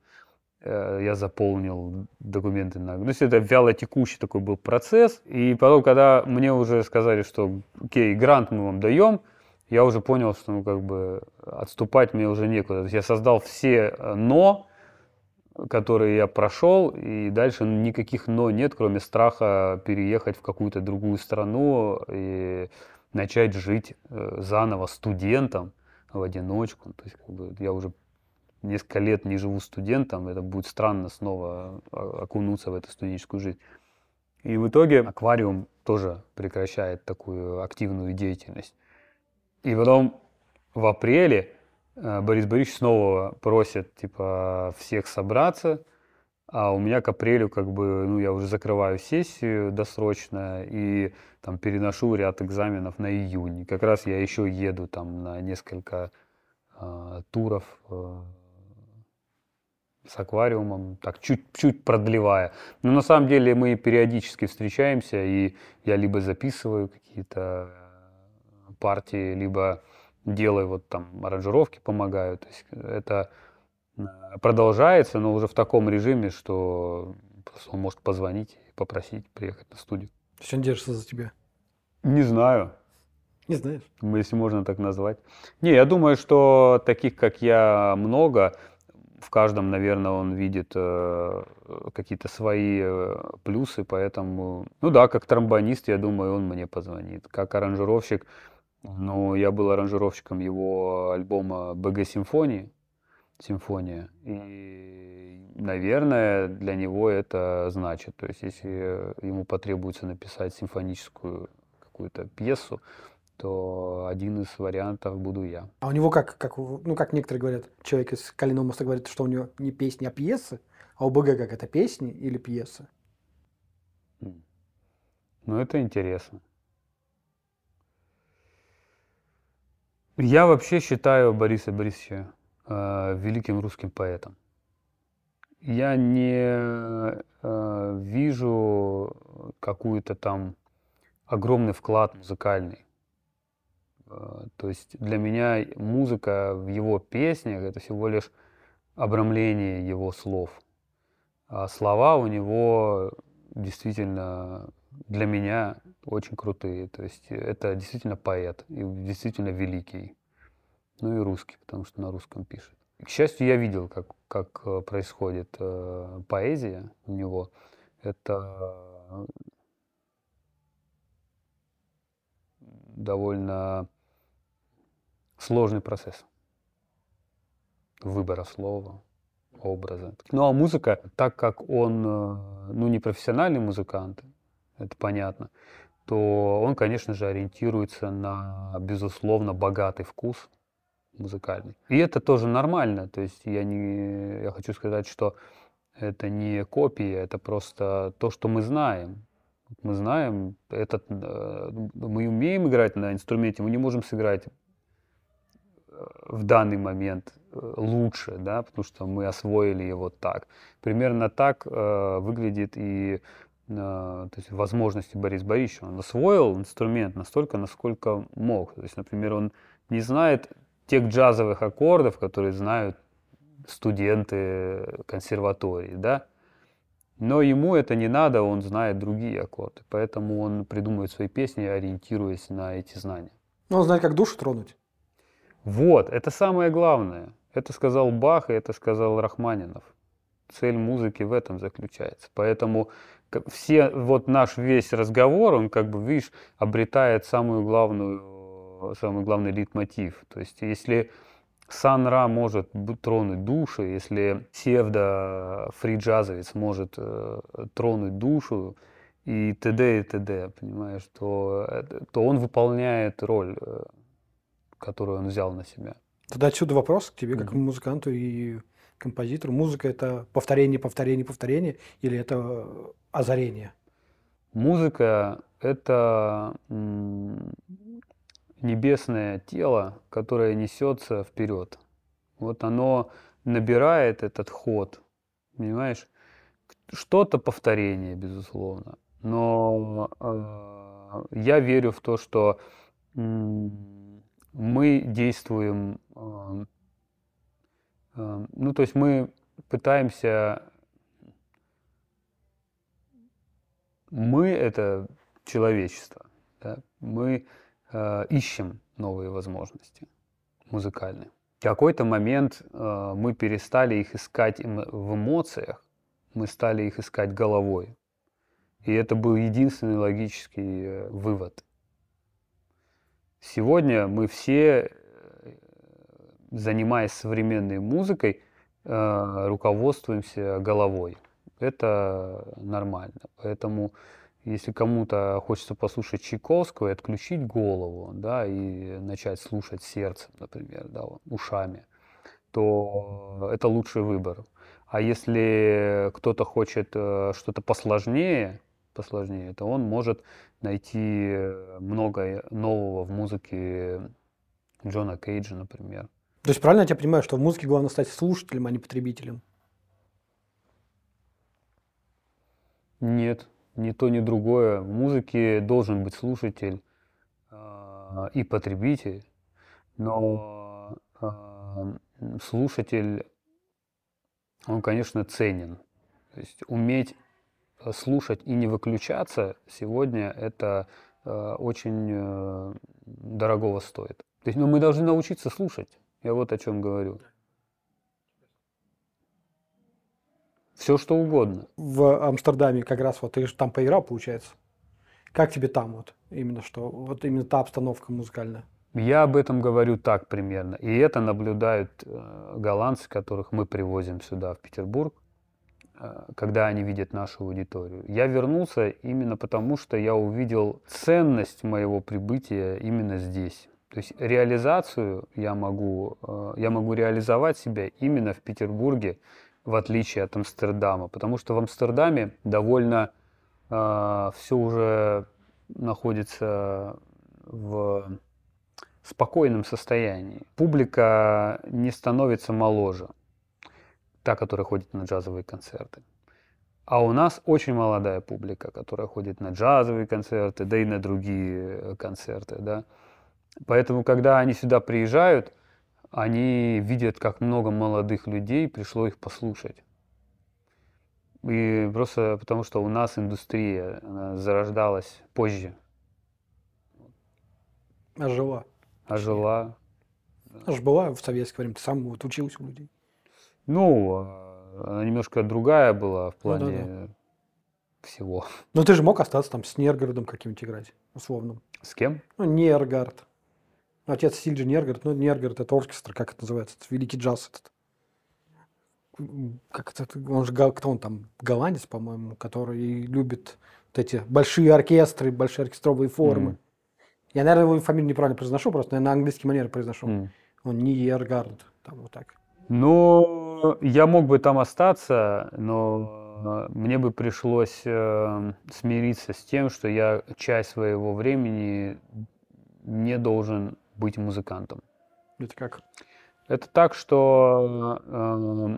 Э, я заполнил документы на... Ну, это вяло текущий такой был процесс. И потом, когда мне уже сказали, что окей, грант мы вам даем, я уже понял, что ну, как бы отступать мне уже некуда. То есть я создал все «но», которые я прошел, и дальше никаких «но» нет, кроме страха переехать в какую-то другую страну и начать жить э, заново студентом в одиночку. То есть как бы, я уже несколько лет не живу студентом, это будет странно снова окунуться в эту студенческую жизнь. И в итоге аквариум тоже прекращает такую активную деятельность. И потом в апреле Борис Борисович снова просит типа всех собраться, а у меня к апрелю как бы, ну, я уже закрываю сессию досрочно и там переношу ряд экзаменов на июнь. Как раз я еще еду там на несколько э, туров э, с аквариумом, так чуть-чуть продлевая. Но на самом деле мы периодически встречаемся, и я либо записываю какие-то партии, либо делаю вот там аранжировки, помогаю. То есть это э, продолжается, но уже в таком режиме, что он может позвонить и попросить приехать на студию. То есть он держится за тебя? Не знаю. Не знаешь? Если можно так назвать. Не, я думаю, что таких, как я, много в каждом, наверное, он видит э, какие-то свои э, плюсы, поэтому, ну да, как тромбонист, я думаю, он мне позвонит. Как аранжировщик, ну, я был аранжировщиком его альбома БГ Симфонии, симфония, и, наверное, для него это значит. То есть, если ему потребуется написать симфоническую какую-то пьесу, то один из вариантов буду я. А у него как, как, ну, как некоторые говорят, человек из Калиного моста говорит, что у него не песни, а пьесы, а у БГ как это, песни или пьесы? Ну, это интересно. Я вообще считаю Бориса Борисовича э, великим русским поэтом. Я не э, вижу какую-то там огромный вклад музыкальный Э, то есть для меня музыка в его песнях это всего лишь обрамление его слов. А слова у него действительно для меня очень крутые. То есть это действительно поэт и действительно великий. Ну и русский, потому что на русском пишет. К счастью, я видел, как, как э, происходит э, поэзия у него. Это довольно сложный процесс выбора слова, образа. Ну а музыка, так как он э, ну, не профессиональный музыкант, это понятно, то он, конечно же, ориентируется на, безусловно, богатый вкус музыкальный. И это тоже нормально. То есть я, не, я хочу сказать, что это не копия, это просто то, что мы знаем. Мы знаем, этот, э, мы умеем играть на инструменте, мы не можем сыграть в данный момент э, лучше, да, потому что мы освоили его так. Примерно так э, выглядит и э, то есть возможности Бориса Борисовича. Он освоил инструмент настолько, насколько мог. То есть, например, он не знает тех джазовых аккордов, которые знают студенты консерватории, да, но ему это не надо, он знает другие аккорды, поэтому он придумывает свои песни, ориентируясь на эти знания. Ну, он знает, как душу тронуть. Вот, это самое главное. Это сказал Бах, и это сказал Рахманинов. Цель музыки в этом заключается. Поэтому все, вот наш весь разговор, он как бы, видишь, обретает самую главную, самый главный литмотив. То есть, если Сан Ра может тронуть души, если псевдо фриджазовец может э, тронуть душу и т.д. и т.д., понимаешь, то, то он выполняет роль э, которую он взял на себя. Тогда отсюда вопрос к тебе, как mm-hmm. музыканту и композитору. Музыка – это повторение, повторение, повторение, или это озарение? Музыка – это небесное тело, которое несется вперед. Вот оно набирает этот ход, понимаешь? Что-то повторение, безусловно. Но э, я верю в то, что э, мы действуем, э, э, ну то есть мы пытаемся, мы это человечество, да, мы э, ищем новые возможности музыкальные. В какой-то момент мы перестали их искать в эмоциях, мы стали их искать головой. И это был единственный логический вывод. Сегодня мы все э, занимаясь современной музыкой, э, руководствуемся головой. Это нормально. Поэтому если кому-то хочется послушать Чайковского и отключить голову, да, и начать слушать сердцем, например, да, ушами, то это лучший выбор. А если кто-то хочет э, что-то посложнее, посложнее, то он может найти много нового в музыке Джона Кейджа, например. То есть правильно я тебя понимаю, что в музыке главное стать слушателем, а не потребителем? Нет, ни то, ни другое. В музыке должен быть слушатель э, и потребитель, но э, слушатель, он, конечно, ценен. То есть уметь слушать и не выключаться сегодня это э, очень э, дорогого стоит. То есть ну, мы должны научиться слушать. Я вот о чем говорю. Все что угодно. В Амстердаме как раз вот ты же там поиграл, получается. Как тебе там вот именно что, вот именно та обстановка музыкальная? Я об этом говорю так примерно. И это наблюдают э, голландцы, которых мы привозим сюда, в Петербург, э, когда они видят нашу аудиторию. Я вернулся именно потому, что я увидел ценность моего прибытия именно здесь. То есть реализацию я могу, э, я могу реализовать себя именно в Петербурге, в отличие от Амстердама. Потому что в Амстердаме довольно э, все уже находится в спокойном состоянии. Публика не становится моложе, та, которая ходит на джазовые концерты. А у нас очень молодая публика, которая ходит на джазовые концерты, да и на другие концерты. Да? Поэтому, когда они сюда приезжают, они видят, как много молодых людей пришло их послушать. И просто потому, что у нас индустрия зарождалась позже. Ожила. Ожила. Она же была в советское время, ты сам вот учился у людей. Ну, она немножко другая была в плане ну, да, да. всего. Но ты же мог остаться там с Нергородом каким-нибудь играть, условным. С кем? Ну, Нергард. Отец Сильджи Нергород, ну, Нергород это оркестр, как это называется, это великий джаз этот. Как это, он же, кто он там, голландец, по-моему, который любит вот эти большие оркестры, большие оркестровые формы. Mm. Я, наверное, его фамилию неправильно произношу, просто на английский манер произношу. Mm. Он не Ергард, там вот так. Ну, я мог бы там остаться, но мне бы пришлось э, смириться с тем, что я часть своего времени не должен быть музыкантом. Это как? Это так, что э,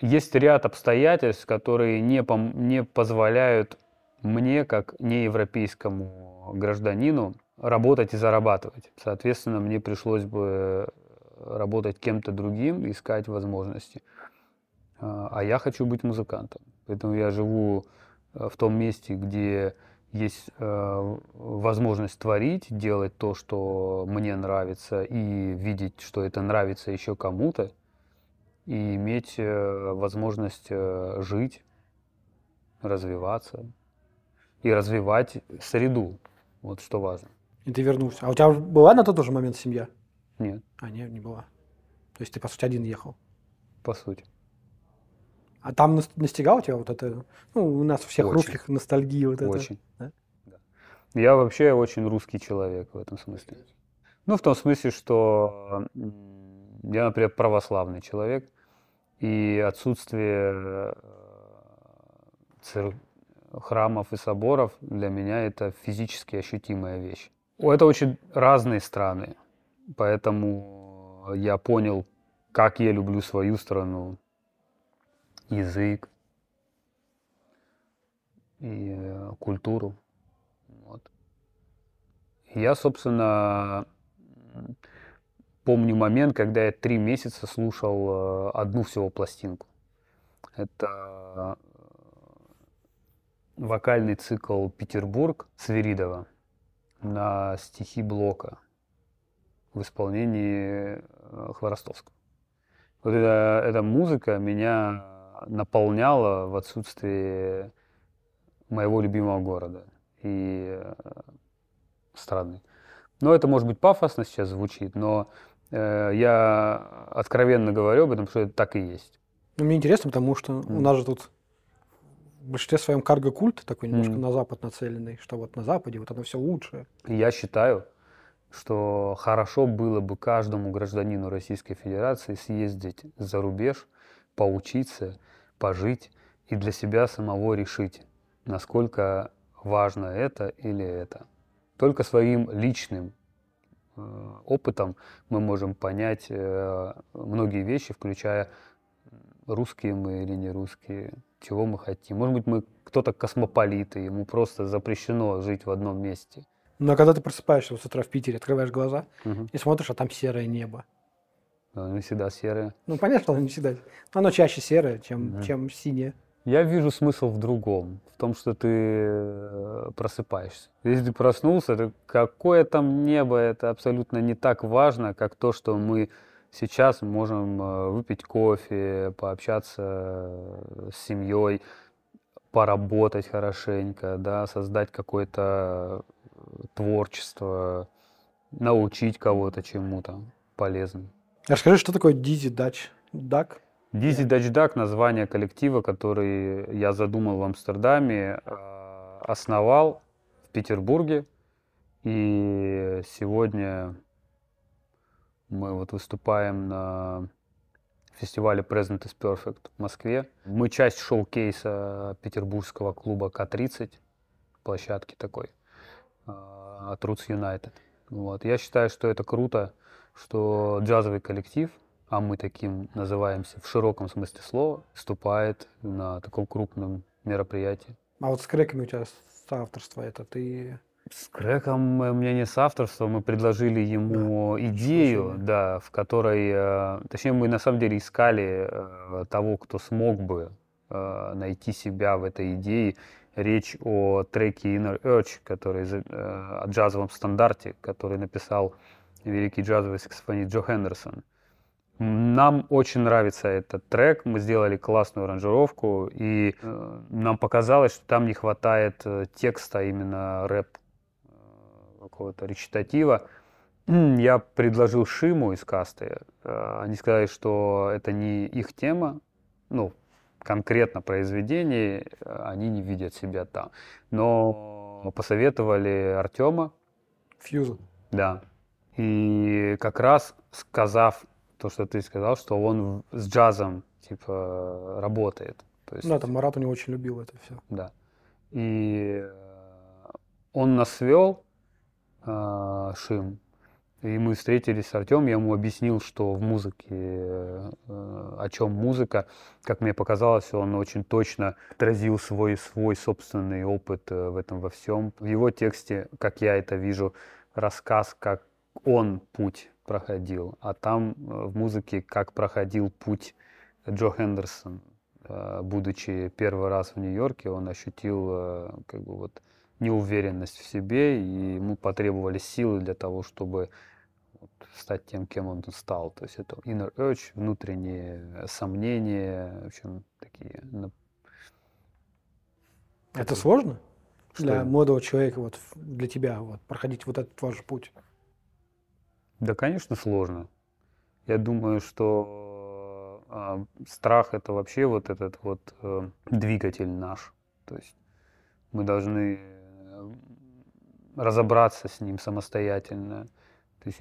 есть ряд обстоятельств, которые не, пом- не позволяют мне, как неевропейскому гражданину, работать и зарабатывать. Соответственно, мне пришлось бы работать кем-то другим, искать возможности. А я хочу быть музыкантом. Поэтому я живу э, в том месте, где есть э, возможность творить, делать то, что мне нравится, и видеть, что это нравится еще кому-то, и иметь э, возможность э, жить, развиваться и развивать среду. Вот что важно. И ты вернулся. А у тебя была на тот же момент семья? Нет. А, нет, не была. То есть ты, по сути, один ехал? По сути. А там настигал тебя вот это, ну, у нас у всех очень. русских ностальгия вот это? Очень. Да? Да. Я вообще очень русский человек в этом смысле. Ну, в том смысле, что я, например, православный человек, и отсутствие э, цер... храмов и соборов для меня это физически ощутимая вещь. Это очень разные страны, поэтому я понял, как я люблю свою страну, язык и э, культуру. Вот. Я, собственно, помню момент, когда я три месяца слушал э, одну всего пластинку. Это э, вокальный цикл «Петербург» Свиридова на стихи Блока в исполнении Хворостовского. Вот эта, эта музыка меня наполняла в отсутствии моего любимого города и э, страны. Но это может быть пафосно сейчас звучит, но Э, я откровенно говорю об этом, что это так и есть. Ну, мне интересно, потому что mm. у нас же тут в большинстве своем карго-культ такой немножко mm. на Запад нацеленный, что вот на Западе вот оно все лучше. Я считаю, что хорошо было бы каждому гражданину Российской Федерации съездить за рубеж, поучиться, пожить и для себя самого решить, насколько важно это или это. Только своим личным э, опытом мы можем понять э, многие вещи, включая русские мы или не русские, чего мы хотим. Может быть, мы кто-то космополиты, ему просто запрещено жить в одном месте. Но когда ты просыпаешься вот с утра в Питере, открываешь глаза угу. и смотришь, а там серое небо. Оно всегда серое. Ну, понятно, оно не всегда. Оно чаще серое, чем, угу. чем синее. Я вижу смысл в другом, в том, что ты э, просыпаешься. Если ты проснулся, то какое там небо, это абсолютно не так важно, как то, что мы сейчас можем э, выпить кофе, пообщаться э, с семьей, поработать хорошенько, да, создать какое-то творчество, научить кого-то чему-то полезным. Расскажи, что такое Dizzy Dutch Duck? Dizzy Dutch Duck – название коллектива, который я задумал в Амстердаме, а, основал в Петербурге. И сегодня мы вот выступаем на фестивале Present is Perfect в Москве. Мы часть шоу-кейса петербургского клуба К-30, площадки такой, а, от Roots United. Вот. Я считаю, что это круто, что джазовый коллектив, а мы таким называемся в широком смысле слова, выступает на таком крупном мероприятии. А вот с креками у тебя соавторство это ты с Крэком у меня не соавторство, мы предложили ему да, идею, да, в которой, э, точнее, мы на самом деле искали э, того, кто смог бы э, найти себя в этой идее. Речь о треке Inner Urge, который о джазовом стандарте, который написал великий джазовый саксофонист Джо Хендерсон. Нам очень нравится этот трек, мы сделали классную аранжировку, и э, нам показалось, что там не хватает э, текста, именно рэп, э, какого-то речитатива. Я предложил Шиму из касты, они сказали, что это не их тема, ну, конкретно произведение, они не видят себя там. Но посоветовали Артема. Фьюза. Да, и как раз сказав то, что ты сказал, что он с джазом типа работает. То есть, да, там Марат у него очень любил это все. Да. И э, он нас свел, э, Шим, и мы встретились с Артем, я ему объяснил, что в музыке, э, о чем музыка. Как мне показалось, он очень точно отразил свой, свой собственный опыт в этом во всем. В его тексте, как я это вижу, рассказ, как он путь проходил, а там э, в музыке как проходил путь Джо Хендерсон. Э, будучи первый раз в Нью-Йорке, он ощутил э, как бы вот неуверенность в себе, и ему потребовались силы для того, чтобы стать тем, кем он стал. То есть это inner urge, внутренние сомнения, в общем, такие. Это сложно? Что? Для молодого человека, вот для тебя, вот, проходить вот этот ваш путь? Да, конечно, сложно. Я думаю, что э, страх это вообще вот этот вот э, двигатель наш. То есть мы должны э, разобраться с ним самостоятельно. То есть,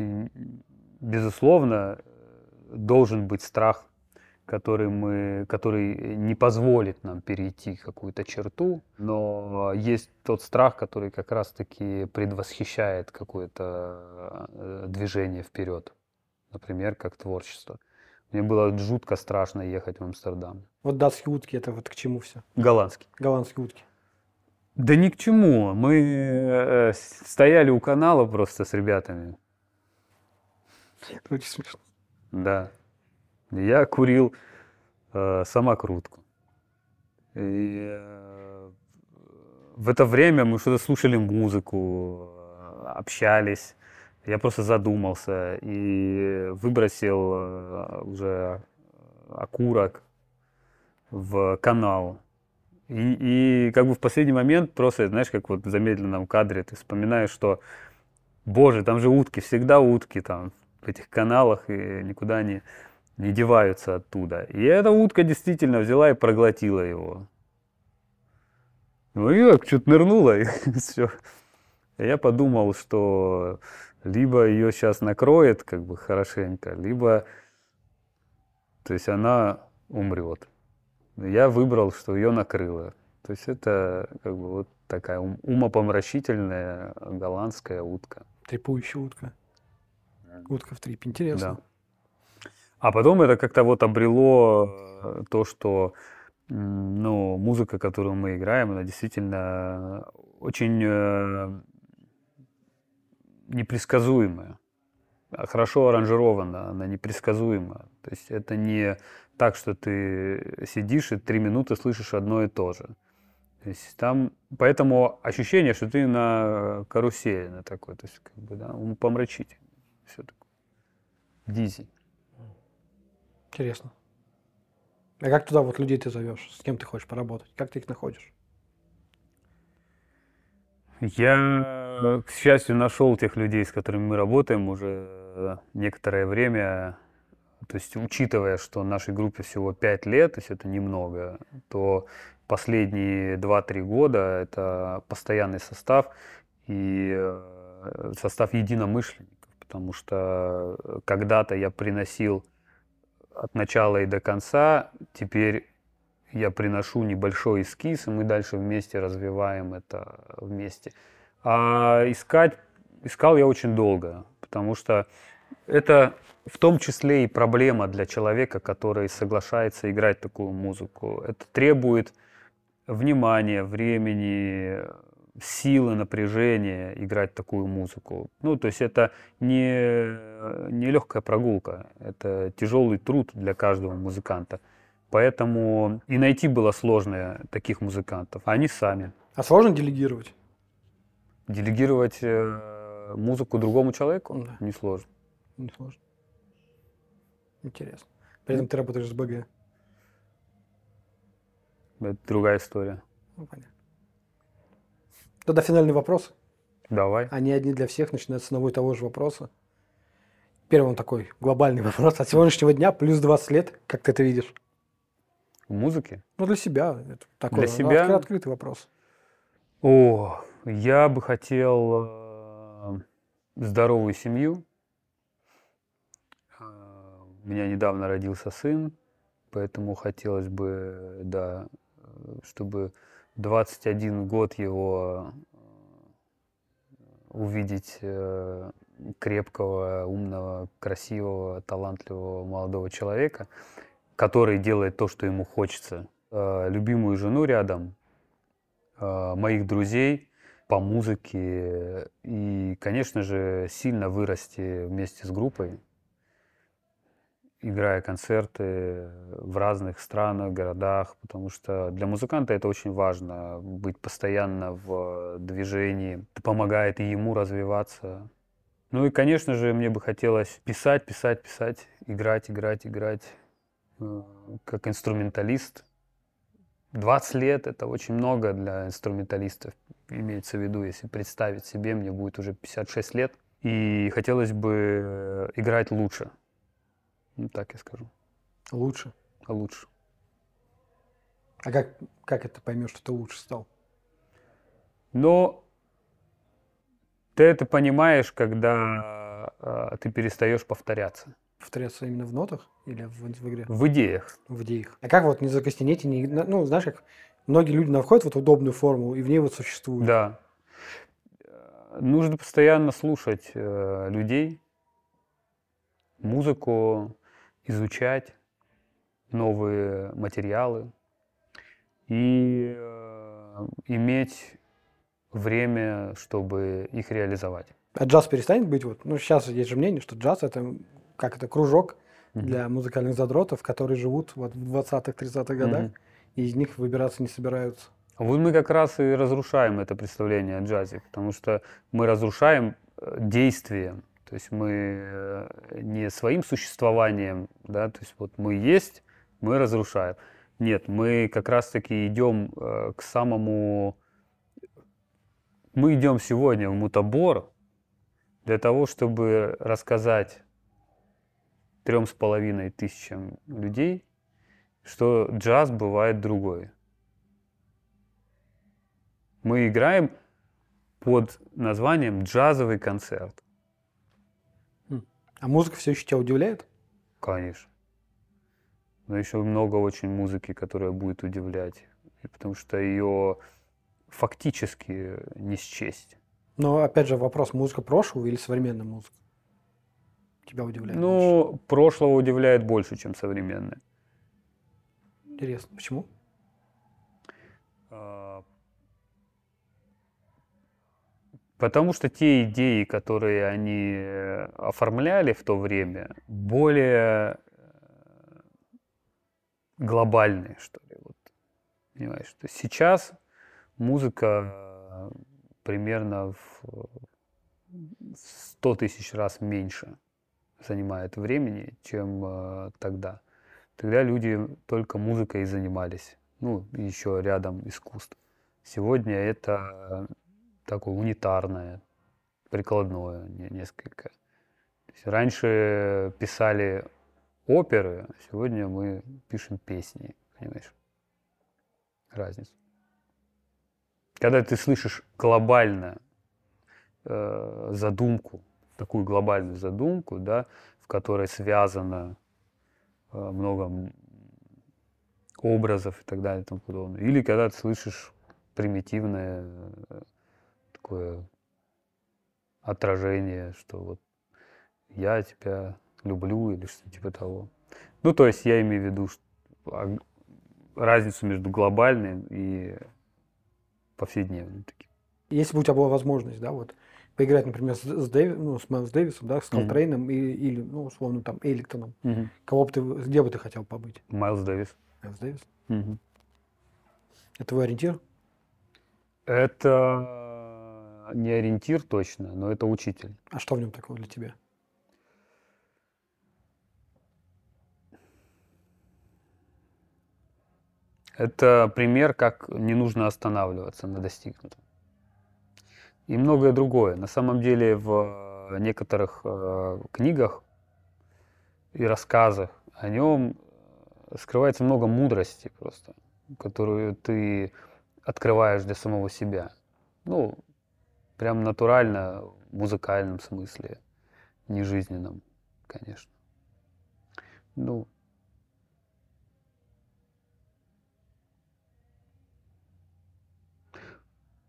безусловно, должен быть страх, который, мы, который не позволит нам перейти какую-то черту, но есть тот страх, который как раз-таки предвосхищает какое-то э, движение вперед, например, как творчество. Мне было жутко страшно ехать в Амстердам. Вот датские утки, это вот к чему все? Голландские. Голландские утки. Да ни к чему. Мы э, стояли у канала просто с ребятами. Это очень смешно. Да. Я курил э, самокрутку. И э, в это время мы что-то слушали музыку, э, общались. Я просто задумался и выбросил э, уже окурок в канал. И, и как бы в последний момент просто, знаешь, как вот в замедленном кадре ты вспоминаешь, что, боже, там же утки, всегда утки там, в этих каналах и никуда не, не деваются оттуда. И эта утка действительно взяла и проглотила его. Ну и как что-то нырнула, и все. Я подумал, что либо ее сейчас накроет как бы хорошенько, либо то есть она умрет. Я выбрал, что ее накрыло. То есть это как бы вот такая умопомрачительная голландская утка. Трепующая утка. Утка в трип. Интересно. Да. А потом это как-то вот обрело э, то, что ну, музыка, которую мы играем, она действительно очень э, непредсказуемая. Хорошо аранжирована, она непредсказуема. То есть это не так, что ты сидишь и три минуты слышишь одно и то же. То есть там, поэтому ощущение, что ты на карусели на такой, то есть как бы, да, помрачить. Все такое. Дизи. Интересно. А как туда вот людей ты зовешь? С кем ты хочешь поработать? Как ты их находишь? Я, к счастью, нашел тех людей, с которыми мы работаем уже некоторое время. То есть, учитывая, что нашей группе всего 5 лет, то есть это немного, то последние 2-3 года это постоянный состав и э, состав единомышленников, потому что когда-то я приносил от начала и до конца. Теперь я приношу небольшой эскиз, и мы дальше вместе развиваем это вместе. А искать, искал я очень долго, потому что это в том числе и проблема для человека, который соглашается играть такую музыку. Это требует внимания, времени, силы, напряжения играть такую музыку. Ну, то есть это не, не легкая прогулка, это тяжелый труд для каждого музыканта. Поэтому и найти было сложно таких музыкантов, а они сами. А сложно делегировать? Делегировать э, музыку другому человеку? Да. Не сложно. Не сложно. Интересно. При этом ты работаешь с БГ. Это другая история. Ну, понятно. Тогда финальный вопрос. Давай. Они одни для всех, начинают с одного и того же вопроса. Первый он такой глобальный вопрос. От сегодняшнего дня плюс 20 лет, как ты это видишь? В музыке? Ну, для себя. Это такой для себя? Открытый, открытый вопрос. О, я бы хотел э, здоровую семью. Э, у меня недавно родился сын, поэтому хотелось бы, да, чтобы 21 год его э, увидеть э, крепкого, умного, красивого, талантливого молодого человека, который делает то, что ему хочется. Э, любимую жену рядом, моих друзей по музыке и, конечно же, сильно вырасти вместе с группой играя концерты в разных странах, городах, потому что для музыканта это очень важно, быть постоянно в движении. Это помогает и ему развиваться. Ну и, конечно же, мне бы хотелось писать, писать, писать, играть, играть, играть э, как инструменталист. 20 лет – это очень много для инструменталистов, имеется в виду, если представить себе, мне будет уже 56 лет. И хотелось бы играть лучше – ну, так я скажу. Лучше? А лучше. А как, как это поймешь, что ты лучше стал? Но ты это понимаешь, когда э, ты перестаешь повторяться. Повторяться именно в нотах или в, в игре? В идеях. В идеях. А как вот не закостенеть, не, ну, знаешь, как многие люди находят вот удобную форму и в ней вот существуют. Да. Нужно постоянно слушать э, людей, музыку, изучать новые материалы и э, иметь время, чтобы их реализовать. А джаз перестанет быть вот, ну сейчас есть же мнение, что джаз это как это кружок mm-hmm. для музыкальных задротов, которые живут вот в 20-х, 30-х годах, mm-hmm. и из них выбираться не собираются. Вот мы как раз и разрушаем это представление о джазе, потому что мы разрушаем э, действием то есть мы э, не своим существованием, да, то есть вот мы есть, мы разрушаем. Нет, мы как раз-таки идем э, к самому... Мы идем сегодня в мутабор для того, чтобы рассказать трем с половиной тысячам людей, что джаз бывает другой. Мы играем под названием джазовый концерт. А музыка все еще тебя удивляет? Конечно. Но еще много очень музыки, которая будет удивлять. Потому что ее фактически не счесть. Но опять же вопрос, музыка прошлого или современная музыка? Тебя удивляет? Ну, больше? прошлого удивляет больше, чем современная. Интересно, почему? А, потому что те идеи, которые они э, оформляли в то время, более э, глобальные, что ли. Вот, понимаешь, то сейчас музыка примерно в 100 тысяч раз меньше занимает времени, чем э, тогда. Тогда люди только музыкой занимались. Ну, еще рядом искусств. Сегодня это такое унитарное, прикладное несколько. раньше писали оперы, а сегодня мы пишем песни, понимаешь? Разница. Когда ты слышишь глобально э, задумку, такую глобальную задумку, да, в которой связано э, много образов и так далее и тому подобное. Или когда ты слышишь примитивное э, такое отражение, что вот я тебя люблю или что типа того. Ну, то есть я имею в виду что, разницу между глобальным и повседневным таким. Если бы у тебя была возможность, да, вот поиграть, например, с, с, Дэви, ну, с Майлз Дэвисом, да, с Колтрейном mm-hmm. и, или, ну, условно, там, Эликтоном, mm-hmm. кого бы ты, где бы ты хотел побыть? Майлз Дэвис. Майлз Дэвис? Mm-hmm. Это твой ориентир? Это не ориентир точно, но это учитель. А что в нем такого для тебя? Это пример, как не нужно останавливаться на достигнутом. И многое другое. На самом деле в некоторых э, книгах и рассказах о нем скрывается много мудрости просто, которую ты открываешь для самого себя. Ну, прям натурально, в музыкальном смысле, не жизненном, конечно. Ну,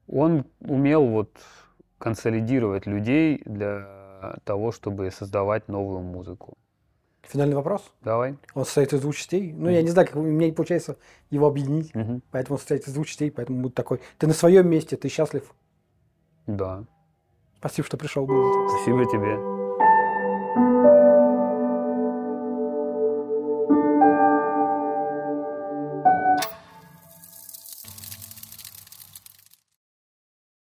Он умел вот консолидировать людей для того, чтобы создавать новую музыку. Финальный вопрос? Давай. Он состоит из двух частей. Ну, mm-hmm. я не знаю, как у меня не получается его объединить. Mm-hmm. Поэтому он состоит из двух частей, поэтому будет такой. Ты на своем месте, ты счастлив? Да. Спасибо, что пришел. Был. Спасибо тебе.